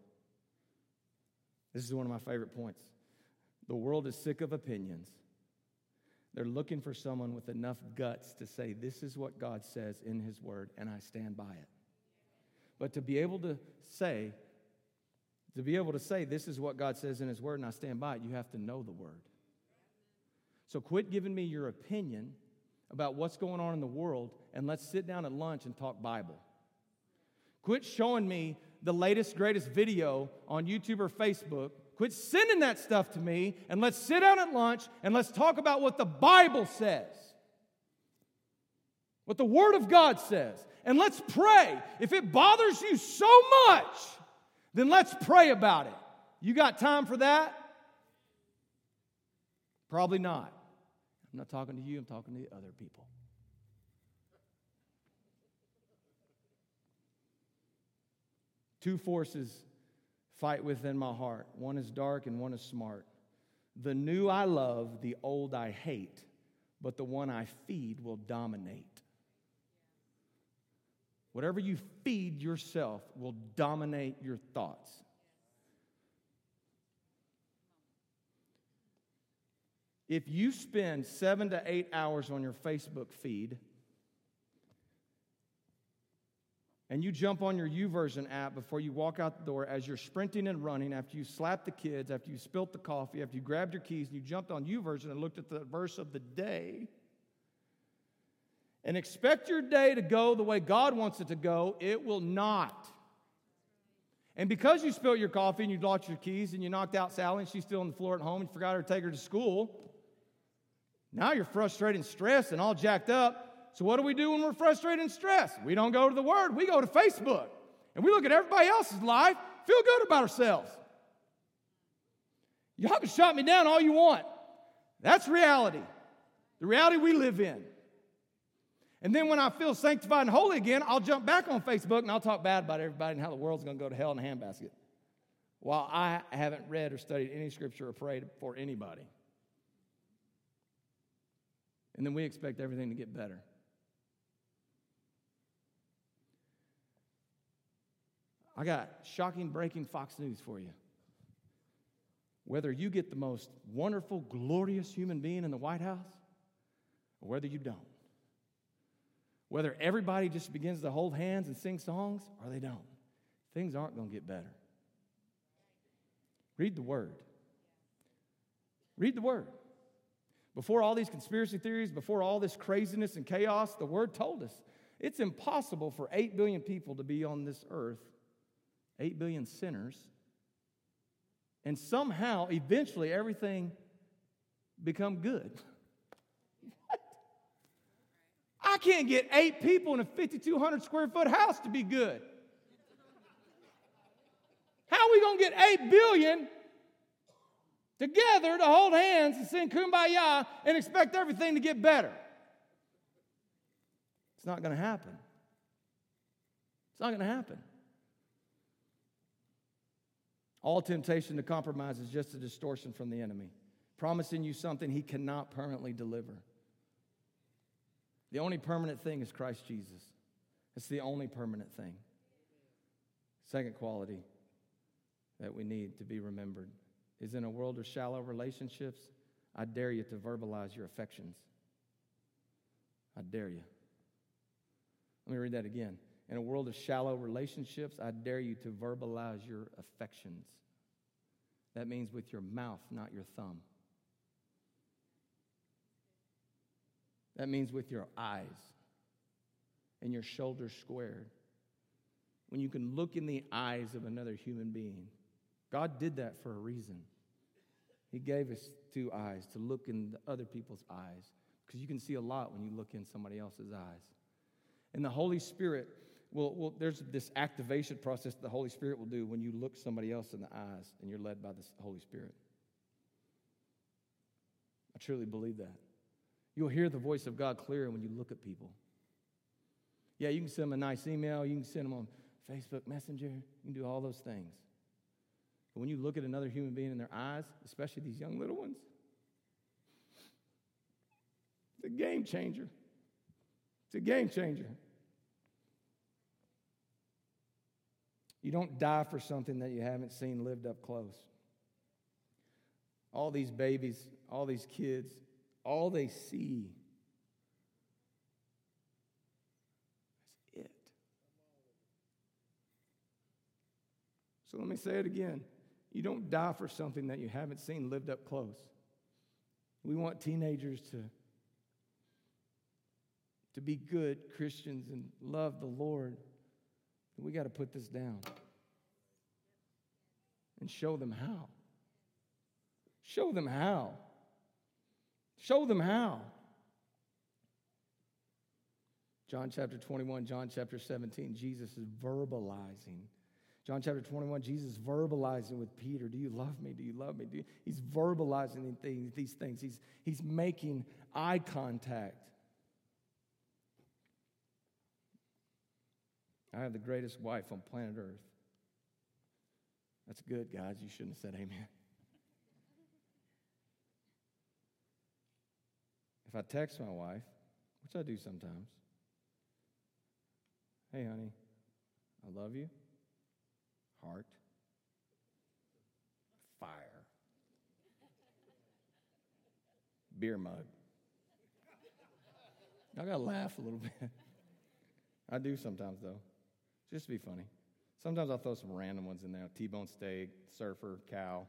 S1: This is one of my favorite points. The world is sick of opinions. They're looking for someone with enough guts to say, This is what God says in His Word, and I stand by it. But to be able to say, to be able to say, This is what God says in His Word, and I stand by it, you have to know the Word. So quit giving me your opinion about what's going on in the world and let's sit down at lunch and talk Bible. Quit showing me the latest, greatest video on YouTube or Facebook. Quit sending that stuff to me and let's sit down at lunch and let's talk about what the Bible says, what the Word of God says. And let's pray. If it bothers you so much, then let's pray about it. You got time for that? Probably not. I'm not talking to you, I'm talking to other people. Two forces fight within my heart one is dark and one is smart. The new I love, the old I hate, but the one I feed will dominate. Whatever you feed yourself will dominate your thoughts. If you spend seven to eight hours on your Facebook feed, and you jump on your YouVersion app before you walk out the door as you're sprinting and running, after you slapped the kids, after you spilt the coffee, after you grabbed your keys and you jumped on YouVersion and looked at the verse of the day, and expect your day to go the way God wants it to go, it will not. And because you spilt your coffee and you lost your keys and you knocked out Sally and she's still on the floor at home and you forgot her to take her to school, now you're frustrated and stressed and all jacked up so, what do we do when we're frustrated and stressed? We don't go to the Word, we go to Facebook. And we look at everybody else's life, feel good about ourselves. Y'all can shut me down all you want. That's reality, the reality we live in. And then when I feel sanctified and holy again, I'll jump back on Facebook and I'll talk bad about everybody and how the world's going to go to hell in a handbasket. While I haven't read or studied any scripture or prayed for anybody. And then we expect everything to get better. I got shocking breaking Fox News for you. Whether you get the most wonderful, glorious human being in the White House, or whether you don't. Whether everybody just begins to hold hands and sing songs, or they don't. Things aren't going to get better. Read the Word. Read the Word. Before all these conspiracy theories, before all this craziness and chaos, the Word told us it's impossible for 8 billion people to be on this earth 8 billion sinners, and somehow, eventually, everything become good. *laughs* I can't get eight people in a 5,200 square foot house to be good. How are we going to get 8 billion together to hold hands and sing kumbaya and expect everything to get better? It's not going to happen. It's not going to happen. All temptation to compromise is just a distortion from the enemy, promising you something he cannot permanently deliver. The only permanent thing is Christ Jesus. It's the only permanent thing. Second quality that we need to be remembered is in a world of shallow relationships, I dare you to verbalize your affections. I dare you. Let me read that again. In a world of shallow relationships, I dare you to verbalize your affections. That means with your mouth, not your thumb. That means with your eyes and your shoulders squared. When you can look in the eyes of another human being. God did that for a reason. He gave us two eyes to look in other people's eyes because you can see a lot when you look in somebody else's eyes. And the Holy Spirit well, well, there's this activation process the Holy Spirit will do when you look somebody else in the eyes and you're led by the Holy Spirit. I truly believe that. You'll hear the voice of God clearer when you look at people. Yeah, you can send them a nice email, you can send them on Facebook Messenger, you can do all those things. But when you look at another human being in their eyes, especially these young little ones, it's a game changer. It's a game changer. You don't die for something that you haven't seen lived up close. All these babies, all these kids, all they see is it. So let me say it again. You don't die for something that you haven't seen lived up close. We want teenagers to, to be good Christians and love the Lord. We got to put this down and show them how. Show them how. Show them how. John chapter 21, John chapter 17, Jesus is verbalizing. John chapter 21, Jesus verbalizing with Peter, Do you love me? Do you love me? You? He's verbalizing these things. He's, he's making eye contact. I have the greatest wife on planet Earth. That's good, guys. You shouldn't have said amen. If I text my wife, which I do sometimes, hey, honey, I love you, heart, fire. beer mug. I gotta laugh a little bit. I do sometimes though, just to be funny. Sometimes I'll throw some random ones in there: T-bone steak, surfer, cow.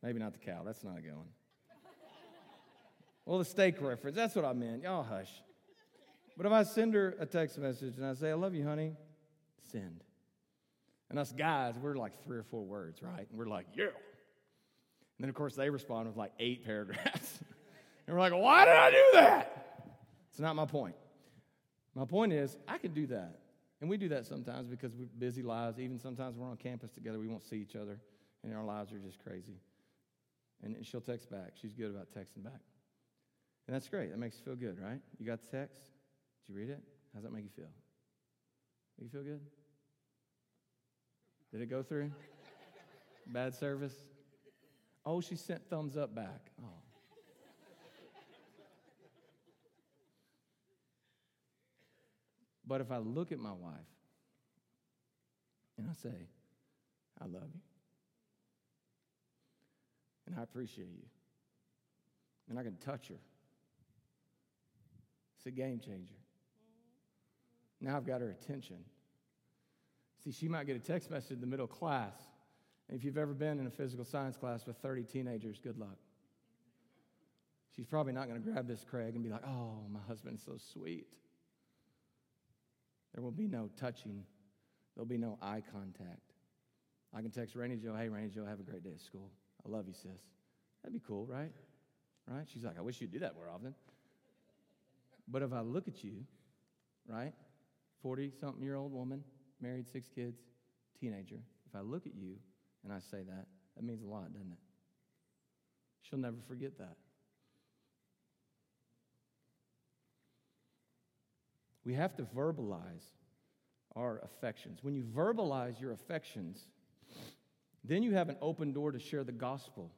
S1: Maybe not the cow. That's not going. well, the steak reference. That's what I meant. Y'all hush. But if I send her a text message and I say, "I love you, honey," send. And us guys, we're like three or four words, right? And we're like, "Yeah." And then of course they respond with like eight *laughs* paragraphs. and we're like, "Why did I do that?" It's not my point. My point is, I can do that. And we do that sometimes because we're busy lives. Even sometimes we're on campus together, we won't see each other, and our lives are just crazy. And she'll text back. She's good about texting back. And that's great. That makes you feel good, right? You got the text? Did you read it? How's that make you feel? Make you feel good? Did it go through? Bad service? Oh, she sent thumbs up back. Oh. But if I look at my wife and I say, I love you, and I appreciate you, and I can touch her, it's a game changer. Now I've got her attention. See, she might get a text message in the middle of class. And if you've ever been in a physical science class with 30 teenagers, good luck. She's probably not going to grab this Craig and be like, oh, my husband's so sweet. There will be no touching, there'll be no eye contact. I can text Rainy Joe, hey, Rainy Joe, have a great day at school. I love you, sis. That'd be cool, right? Right? She's like, I wish you'd do that more often. But if I look at you, right, 40 something year old woman, married, six kids, teenager, if I look at you and I say that, that means a lot, doesn't it? She'll never forget that. We have to verbalize our affections. When you verbalize your affections, then you have an open door to share the gospel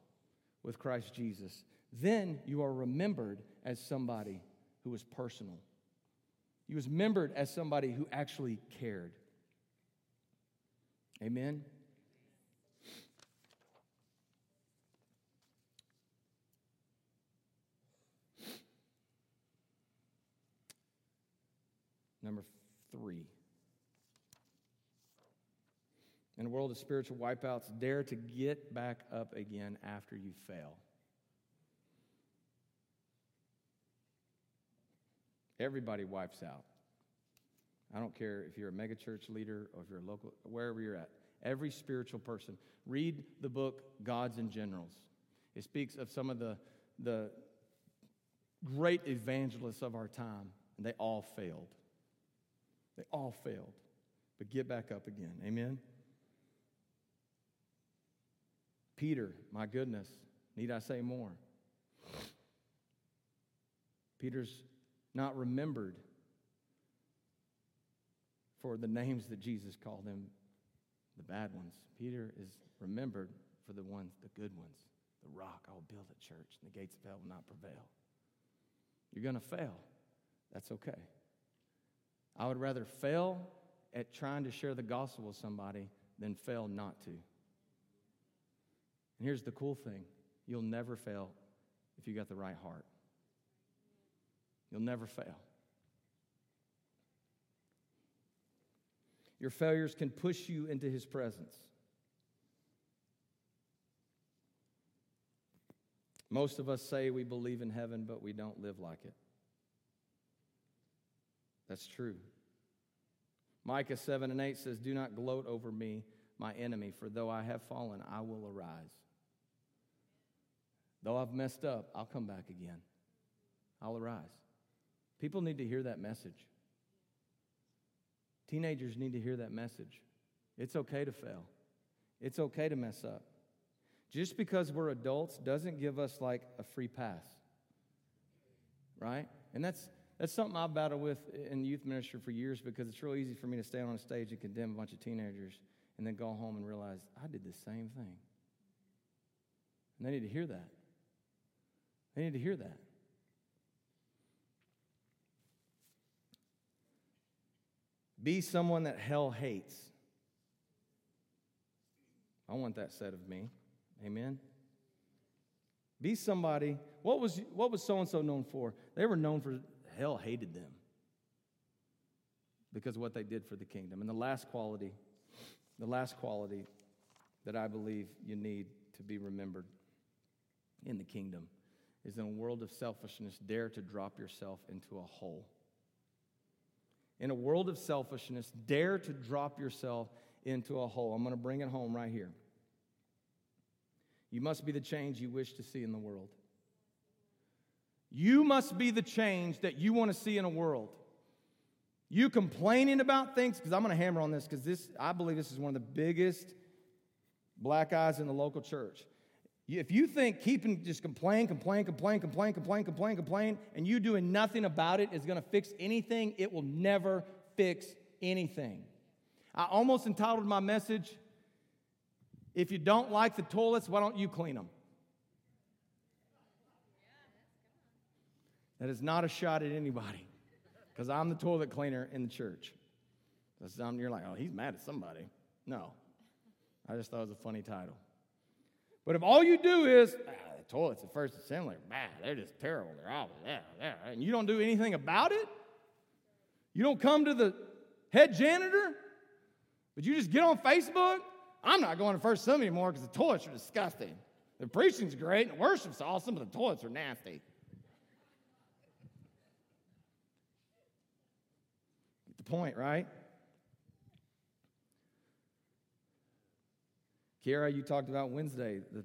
S1: with Christ Jesus. Then you are remembered as somebody who was personal. You was remembered as somebody who actually cared. Amen. Number three. In a world of spiritual wipeouts, dare to get back up again after you fail. Everybody wipes out. I don't care if you're a megachurch leader or if you're a local, wherever you're at. Every spiritual person. Read the book Gods and Generals. It speaks of some of the, the great evangelists of our time, and they all failed. They all failed. But get back up again. Amen? Peter, my goodness, need I say more? Peter's not remembered for the names that Jesus called him the bad ones. Peter is remembered for the ones, the good ones. The rock I will build a church, and the gates of hell will not prevail. You're going to fail. That's okay. I would rather fail at trying to share the gospel with somebody than fail not to. And here's the cool thing you'll never fail if you got the right heart. You'll never fail. Your failures can push you into his presence. Most of us say we believe in heaven, but we don't live like it. That's true. Micah 7 and 8 says, Do not gloat over me, my enemy, for though I have fallen, I will arise. Though I've messed up, I'll come back again. I'll arise. People need to hear that message. Teenagers need to hear that message. It's okay to fail, it's okay to mess up. Just because we're adults doesn't give us like a free pass. Right? And that's that's something I've battled with in youth ministry for years because it's real easy for me to stand on a stage and condemn a bunch of teenagers and then go home and realize I did the same thing. And they need to hear that. They need to hear that. Be someone that hell hates. I want that said of me. Amen. Be somebody. What was what was so and so known for? They were known for hell hated them because of what they did for the kingdom. And the last quality, the last quality that I believe you need to be remembered in the kingdom is in a world of selfishness, dare to drop yourself into a hole. In a world of selfishness, dare to drop yourself into a hole. I'm going to bring it home right here. You must be the change you wish to see in the world. You must be the change that you want to see in a world. You complaining about things, because I'm going to hammer on this, because this, I believe this is one of the biggest black eyes in the local church. If you think keeping just complain, complain, complain, complain, complain, complain, complain, and you doing nothing about it is going to fix anything, it will never fix anything. I almost entitled my message, If You Don't Like the Toilets, Why Don't You Clean Them? That is not a shot at anybody, because I'm the toilet cleaner in the church. So you're like, oh, he's mad at somebody. No, I just thought it was a funny title. But if all you do is, ah, the toilets at First Assembly bad, they're just terrible, they're awful, yeah, yeah, and you don't do anything about it, you don't come to the head janitor, but you just get on Facebook, I'm not going to First Assembly anymore because the toilets are disgusting. The preaching's great and the worship's awesome, but the toilets are nasty. Get the point, right? Kiara, you talked about Wednesday. The,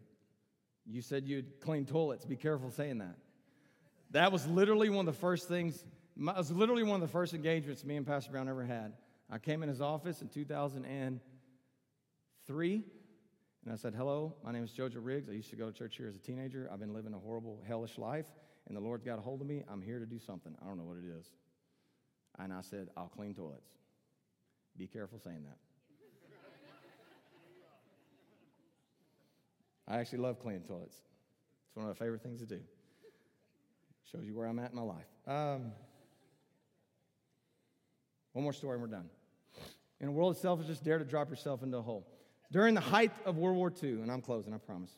S1: you said you'd clean toilets. Be careful saying that. That was literally one of the first things, it was literally one of the first engagements me and Pastor Brown ever had. I came in his office in 2003, and I said, Hello, my name is Jojo Riggs. I used to go to church here as a teenager. I've been living a horrible, hellish life, and the Lord's got a hold of me. I'm here to do something. I don't know what it is. And I said, I'll clean toilets. Be careful saying that. I actually love cleaning toilets. It's one of my favorite things to do. Shows you where I'm at in my life. Um, one more story and we're done. In a world of selfishness, dare to drop yourself into a hole. During the height of World War II, and I'm closing, I promise.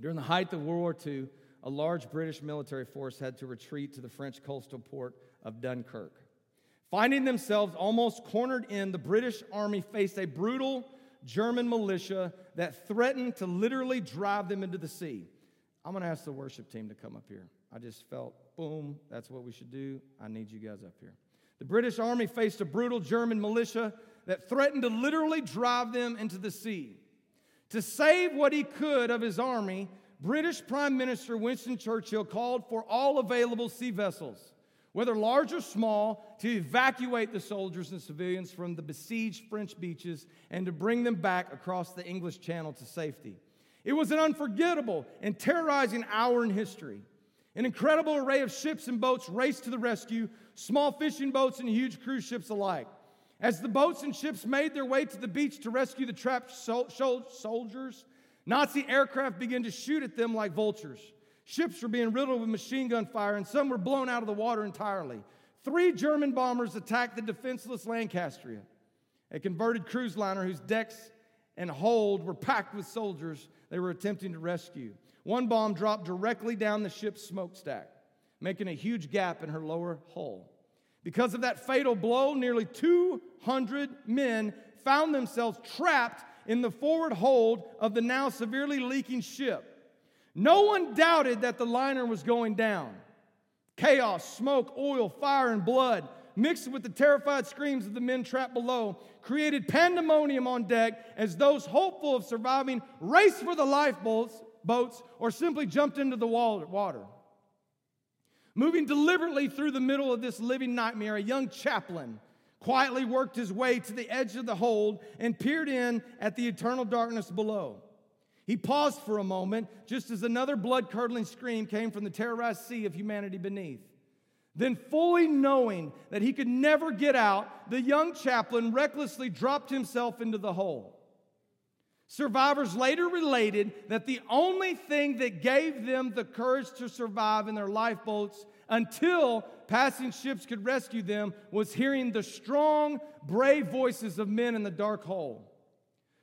S1: During the height of World War II, a large British military force had to retreat to the French coastal port of Dunkirk. Finding themselves almost cornered in, the British Army faced a brutal German militia that threatened to literally drive them into the sea. I'm going to ask the worship team to come up here. I just felt, boom, that's what we should do. I need you guys up here. The British Army faced a brutal German militia that threatened to literally drive them into the sea. To save what he could of his army, British Prime Minister Winston Churchill called for all available sea vessels whether large or small, to evacuate the soldiers and civilians from the besieged French beaches and to bring them back across the English Channel to safety. It was an unforgettable and terrorizing hour in history. An incredible array of ships and boats raced to the rescue, small fishing boats and huge cruise ships alike. As the boats and ships made their way to the beach to rescue the trapped soldiers, Nazi aircraft began to shoot at them like vultures. Ships were being riddled with machine gun fire, and some were blown out of the water entirely. Three German bombers attacked the defenseless Lancastria, a converted cruise liner whose decks and hold were packed with soldiers they were attempting to rescue. One bomb dropped directly down the ship's smokestack, making a huge gap in her lower hull. Because of that fatal blow, nearly 200 men found themselves trapped in the forward hold of the now severely leaking ship. No one doubted that the liner was going down. Chaos, smoke, oil, fire, and blood, mixed with the terrified screams of the men trapped below, created pandemonium on deck as those hopeful of surviving raced for the lifeboats boats, or simply jumped into the water. Moving deliberately through the middle of this living nightmare, a young chaplain quietly worked his way to the edge of the hold and peered in at the eternal darkness below. He paused for a moment just as another blood curdling scream came from the terrorized sea of humanity beneath. Then, fully knowing that he could never get out, the young chaplain recklessly dropped himself into the hole. Survivors later related that the only thing that gave them the courage to survive in their lifeboats until passing ships could rescue them was hearing the strong, brave voices of men in the dark hole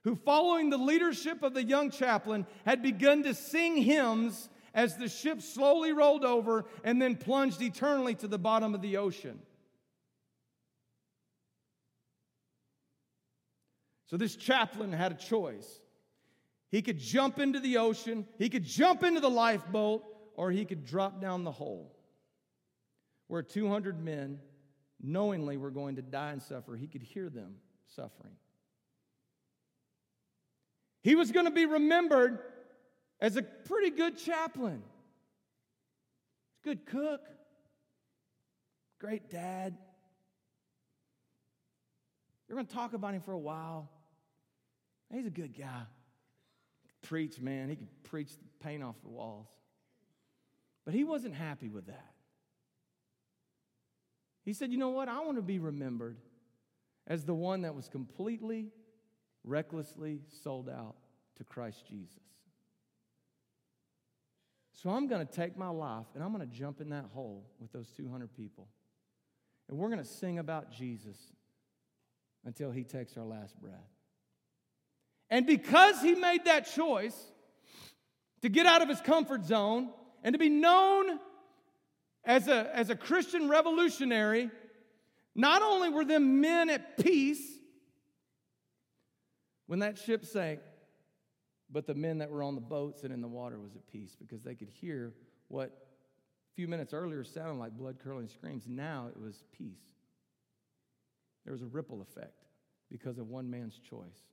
S1: who, following the leadership of the young chaplain, had begun to sing hymns as the ship slowly rolled over and then plunged eternally to the bottom of the ocean. So this chaplain had a choice. He could jump into the ocean, he could jump into the lifeboat, or he could drop down the hole where 200 men knowingly were going to die and suffer. He could hear them suffering. He was going to be remembered as a pretty good chaplain, good cook, great dad. You're going to talk about him for a while. He's a good guy. Preach, man. He could preach the paint off the walls. But he wasn't happy with that. He said, You know what? I want to be remembered as the one that was completely, recklessly sold out to Christ Jesus. So I'm going to take my life and I'm going to jump in that hole with those 200 people. And we're going to sing about Jesus until he takes our last breath. And because he made that choice to get out of his comfort zone and to be known as a, as a Christian revolutionary, not only were them men at peace when that ship sank, but the men that were on the boats and in the water was at peace because they could hear what a few minutes earlier sounded like blood curdling screams. Now it was peace. There was a ripple effect because of one man's choice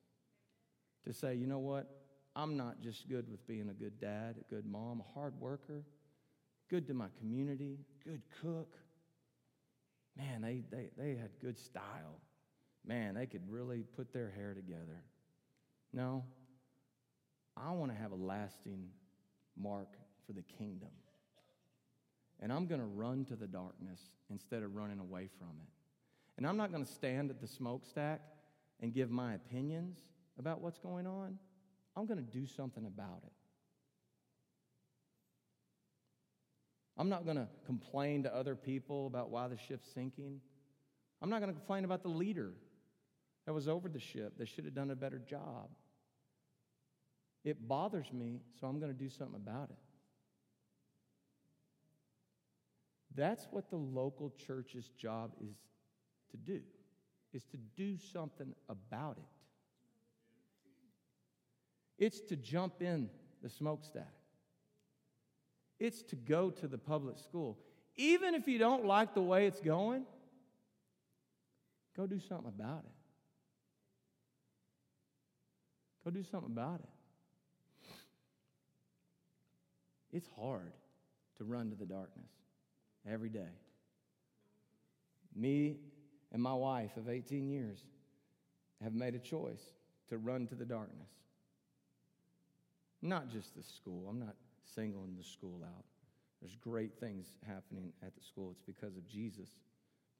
S1: to say, you know what? I'm not just good with being a good dad, a good mom, a hard worker, good to my community, good cook. Man, they, they, they had good style. Man, they could really put their hair together. No, I want to have a lasting mark for the kingdom. And I'm going to run to the darkness instead of running away from it. And I'm not going to stand at the smokestack and give my opinions about what's going on. I'm going to do something about it. I'm not going to complain to other people about why the ship's sinking. I'm not going to complain about the leader that was over the ship that should have done a better job. It bothers me, so I'm going to do something about it. That's what the local church's job is to do, is to do something about it. It's to jump in the smokestack. It's to go to the public school. Even if you don't like the way it's going, go do something about it. Go do something about it. It's hard to run to the darkness every day. Me and my wife of 18 years have made a choice to run to the darkness. Not just the school. I'm not singling the school out. There's great things happening at the school. It's because of Jesus.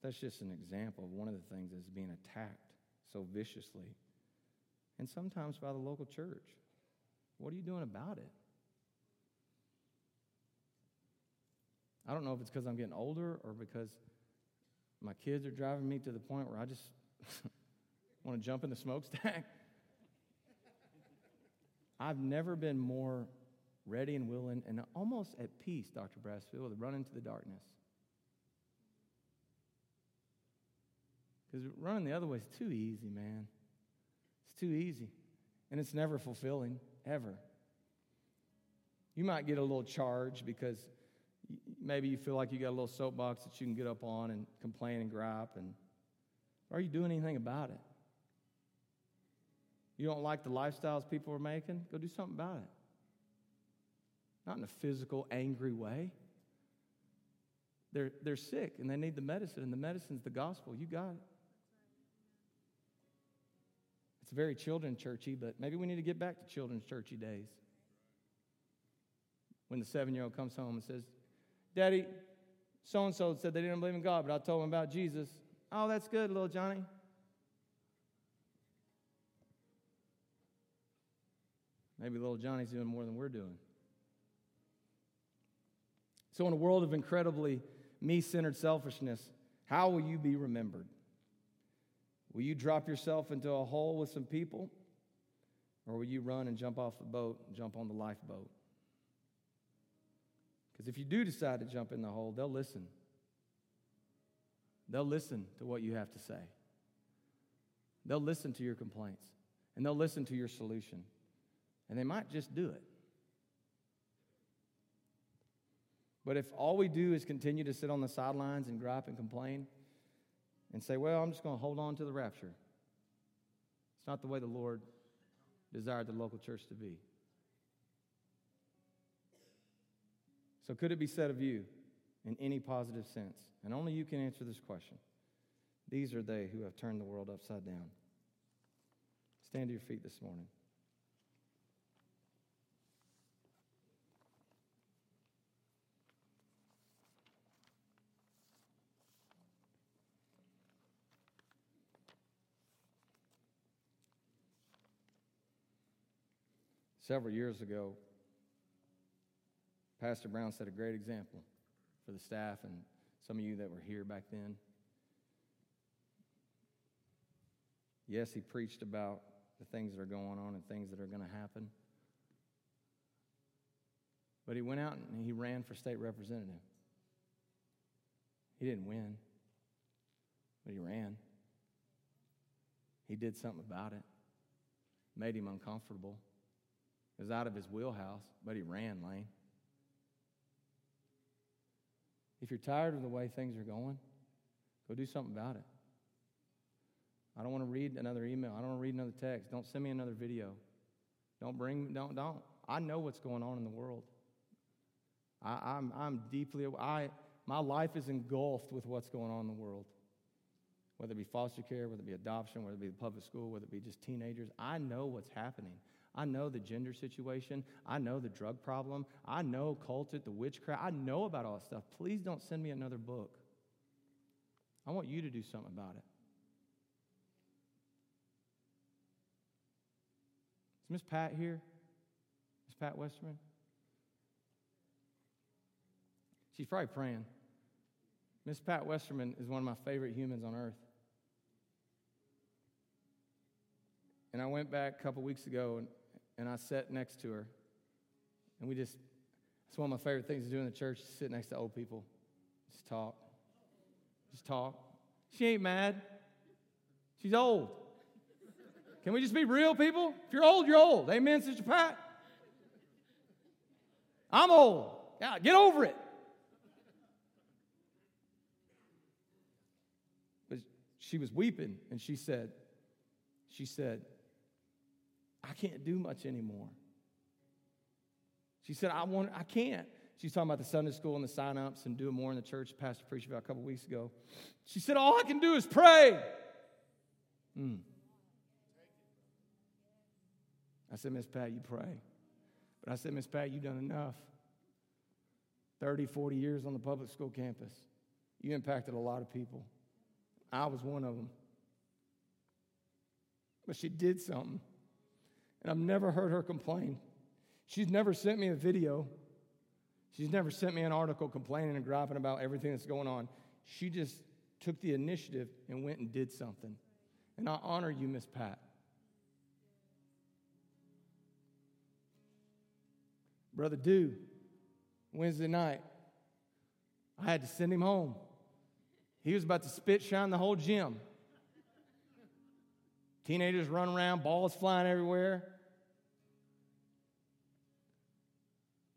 S1: That's just an example of one of the things that's being attacked so viciously. And sometimes by the local church. What are you doing about it? I don't know if it's because I'm getting older or because my kids are driving me to the point where I just *laughs* want to jump in the smokestack. *laughs* I've never been more ready and willing and almost at peace, Dr. Brassfield, to run into the darkness. Because running the other way is too easy, man. It's too easy. And it's never fulfilling, ever. You might get a little charge because maybe you feel like you got a little soapbox that you can get up on and complain and gripe and are you doing anything about it? You don't like the lifestyles people are making? Go do something about it. Not in a physical angry way. They're, they're sick and they need the medicine and the medicine's the gospel. You got it. It's very children churchy but maybe we need to get back to children's churchy days. When the seven year old comes home and says Daddy, so and so said they didn't believe in God, but I told them about Jesus. Oh, that's good, little Johnny. Maybe little Johnny's doing more than we're doing. So, in a world of incredibly me centered selfishness, how will you be remembered? Will you drop yourself into a hole with some people? Or will you run and jump off the boat jump on the lifeboat? Because if you do decide to jump in the hole, they'll listen. They'll listen to what you have to say. They'll listen to your complaints and they'll listen to your solution. And they might just do it. But if all we do is continue to sit on the sidelines and gripe and complain and say, well, I'm just going to hold on to the rapture, it's not the way the Lord desired the local church to be. So, could it be said of you in any positive sense? And only you can answer this question. These are they who have turned the world upside down. Stand to your feet this morning. Several years ago, Pastor Brown set a great example for the staff and some of you that were here back then. Yes, he preached about the things that are going on and things that are going to happen. But he went out and he ran for state representative. He didn't win, but he ran. He did something about it, made him uncomfortable. It was out of his wheelhouse, but he ran, Lane. If you're tired of the way things are going, go do something about it. I don't want to read another email. I don't want to read another text. Don't send me another video. Don't bring, don't, don't. I know what's going on in the world. I, am I'm, I'm deeply, I, my life is engulfed with what's going on in the world. Whether it be foster care, whether it be adoption, whether it be the public school, whether it be just teenagers, I know what's happening. I know the gender situation. I know the drug problem. I know cultic, the witchcraft. I know about all that stuff. Please don't send me another book. I want you to do something about it. Is Miss Pat here? Miss Pat Westerman? She's probably praying. Miss Pat Westerman is one of my favorite humans on earth. And I went back a couple weeks ago and and I sat next to her. And we just, it's one of my favorite things to do in the church, sit next to old people. Just talk. Just talk. She ain't mad. She's old. Can we just be real, people? If you're old, you're old. Amen, Sister Pat? I'm old. Yeah, get over it. But she was weeping, and she said, she said, I can't do much anymore. She said, I want, I can't. She's talking about the Sunday school and the sign-ups and doing more in the church. Pastor preached about a couple weeks ago. She said, All I can do is pray. Mm. I said, Miss Pat, you pray. But I said, Miss Pat, you've done enough. 30, 40 years on the public school campus. You impacted a lot of people. I was one of them. But she did something and I've never heard her complain. She's never sent me a video. She's never sent me an article complaining and griping about everything that's going on. She just took the initiative and went and did something. And I honor you, Miss Pat. Brother Dew, Wednesday night, I had to send him home. He was about to spit shine the whole gym. Teenagers run around, balls flying everywhere.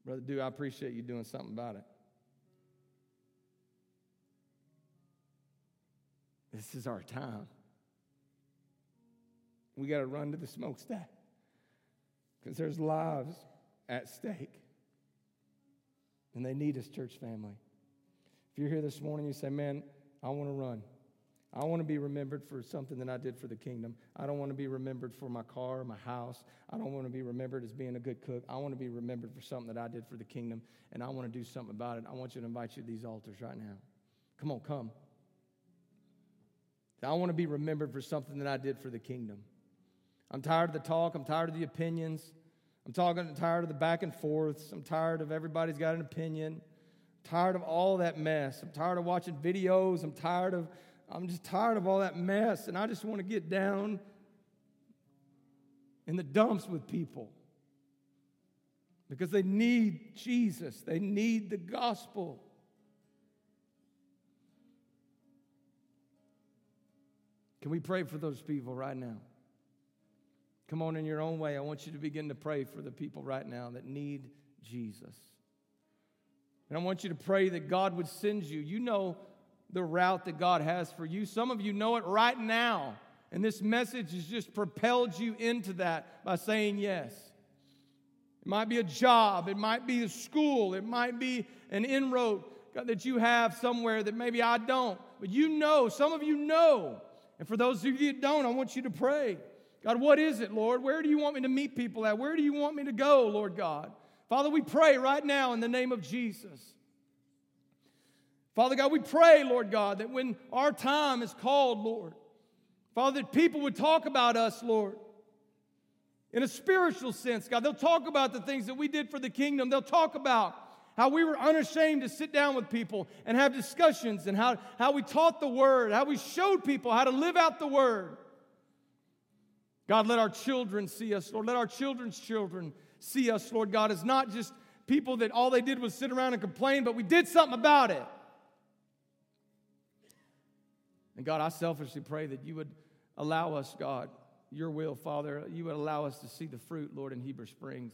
S1: Brother Dew, I appreciate you doing something about it. This is our time. We got to run to the smokestack because there's lives at stake. And they need us, church family. If you're here this morning, you say, Man, I want to run. I want to be remembered for something that I did for the kingdom. I don't want to be remembered for my car, my house. I don't want to be remembered as being a good cook. I want to be remembered for something that I did for the kingdom, and I want to do something about it. I want you to invite you to these altars right now. Come on, come. I want to be remembered for something that I did for the kingdom. I'm tired of the talk. I'm tired of the opinions. I'm talking, tired of the back and forths. I'm tired of everybody's got an opinion. I'm tired of all that mess. I'm tired of watching videos. I'm tired of I'm just tired of all that mess, and I just want to get down in the dumps with people. because they need Jesus, they need the gospel. Can we pray for those people right now? Come on, in your own way, I want you to begin to pray for the people right now that need Jesus. And I want you to pray that God would send you. You know the route that God has for you. Some of you know it right now. And this message has just propelled you into that by saying yes. It might be a job, it might be a school, it might be an inroad that you have somewhere that maybe I don't. But you know, some of you know. And for those of you that don't, I want you to pray. God, what is it, Lord? Where do you want me to meet people at? Where do you want me to go, Lord God? Father, we pray right now in the name of Jesus. Father God, we pray, Lord God, that when our time is called, Lord, Father, that people would talk about us, Lord, in a spiritual sense, God. They'll talk about the things that we did for the kingdom. They'll talk about how we were unashamed to sit down with people and have discussions, and how, how we taught the word, how we showed people how to live out the word. God, let our children see us, Lord. Let our children's children see us, Lord God, as not just people that all they did was sit around and complain, but we did something about it. And God, I selfishly pray that you would allow us, God, your will, Father, you would allow us to see the fruit, Lord, in Heber Springs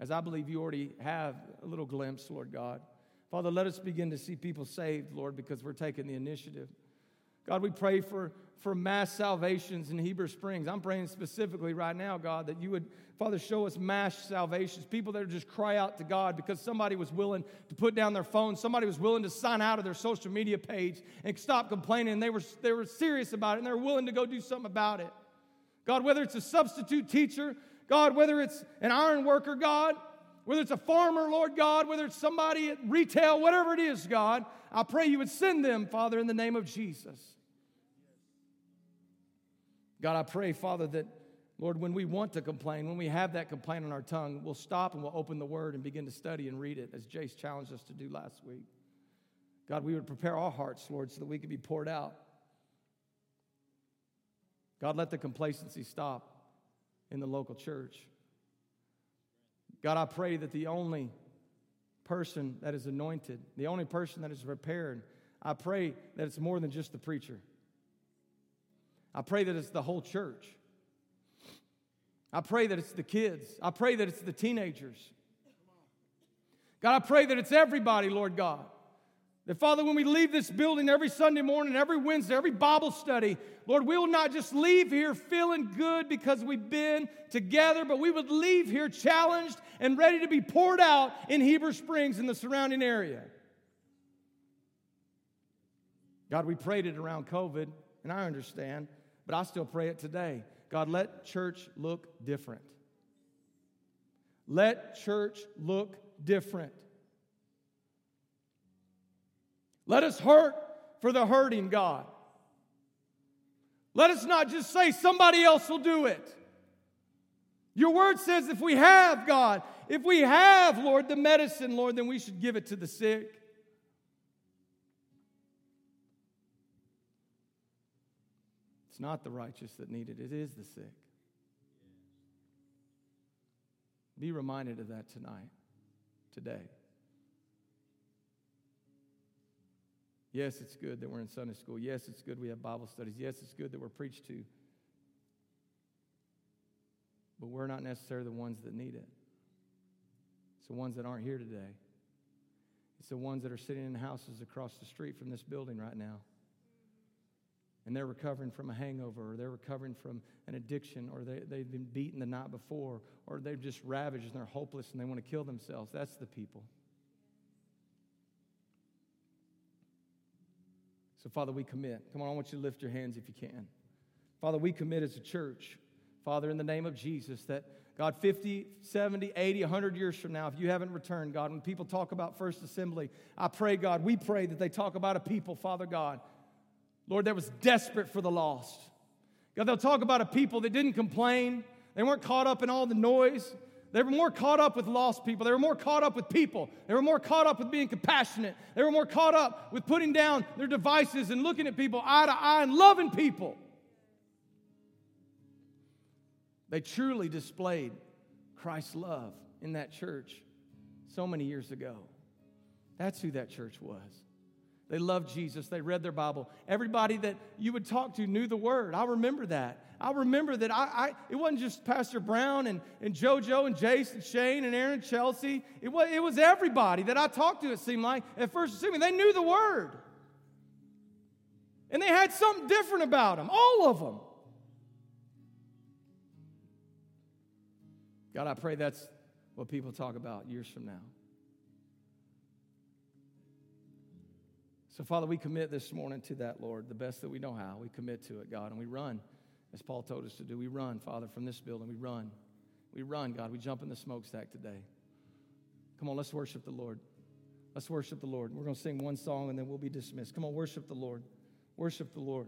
S1: as I believe you already have a little glimpse, Lord God. Father, let us begin to see people saved, Lord, because we're taking the initiative. God, we pray for, for mass salvations in Heber Springs. I'm praying specifically right now, God, that you would, Father, show us mass salvations. People that just cry out to God because somebody was willing to put down their phone, somebody was willing to sign out of their social media page and stop complaining. They were, they were serious about it and they're willing to go do something about it. God, whether it's a substitute teacher, God, whether it's an iron worker, God, whether it's a farmer, Lord God, whether it's somebody at retail, whatever it is, God, I pray you would send them, Father, in the name of Jesus. God, I pray, Father, that, Lord, when we want to complain, when we have that complaint on our tongue, we'll stop and we'll open the Word and begin to study and read it, as Jace challenged us to do last week. God, we would prepare our hearts, Lord, so that we could be poured out. God, let the complacency stop in the local church. God, I pray that the only person that is anointed, the only person that is prepared, I pray that it's more than just the preacher. I pray that it's the whole church. I pray that it's the kids. I pray that it's the teenagers. God, I pray that it's everybody, Lord God. That, Father, when we leave this building every Sunday morning, every Wednesday, every Bible study, Lord, we will not just leave here feeling good because we've been together, but we would leave here challenged and ready to be poured out in Heber Springs and the surrounding area. God, we prayed it around COVID, and I understand, but I still pray it today. God, let church look different. Let church look different. Let us hurt for the hurting, God. Let us not just say somebody else will do it. Your word says if we have, God, if we have, Lord, the medicine, Lord, then we should give it to the sick. It's not the righteous that need it, it is the sick. Be reminded of that tonight, today. Yes, it's good that we're in Sunday school. Yes, it's good we have Bible studies. Yes, it's good that we're preached to. But we're not necessarily the ones that need it. It's the ones that aren't here today. It's the ones that are sitting in houses across the street from this building right now. And they're recovering from a hangover, or they're recovering from an addiction, or they, they've been beaten the night before, or they've just ravaged and they're hopeless and they want to kill themselves. That's the people. So, Father, we commit. Come on, I want you to lift your hands if you can. Father, we commit as a church, Father, in the name of Jesus, that God, 50, 70, 80, 100 years from now, if you haven't returned, God, when people talk about First Assembly, I pray, God, we pray that they talk about a people, Father God, Lord, that was desperate for the lost. God, they'll talk about a people that didn't complain, they weren't caught up in all the noise. They were more caught up with lost people. They were more caught up with people. They were more caught up with being compassionate. They were more caught up with putting down their devices and looking at people eye to eye and loving people. They truly displayed Christ's love in that church. so many years ago. That's who that church was. They loved Jesus. They read their Bible. Everybody that you would talk to knew the word. I remember that. I remember that I, I it wasn't just Pastor Brown and, and JoJo and Jason, Shane and Aaron, Chelsea. It was, it was everybody that I talked to, it seemed like. At first, assuming they knew the word. And they had something different about them, all of them. God, I pray that's what people talk about years from now. So, Father, we commit this morning to that, Lord, the best that we know how. We commit to it, God, and we run, as Paul told us to do. We run, Father, from this building. We run. We run, God. We jump in the smokestack today. Come on, let's worship the Lord. Let's worship the Lord. We're going to sing one song and then we'll be dismissed. Come on, worship the Lord. Worship the Lord.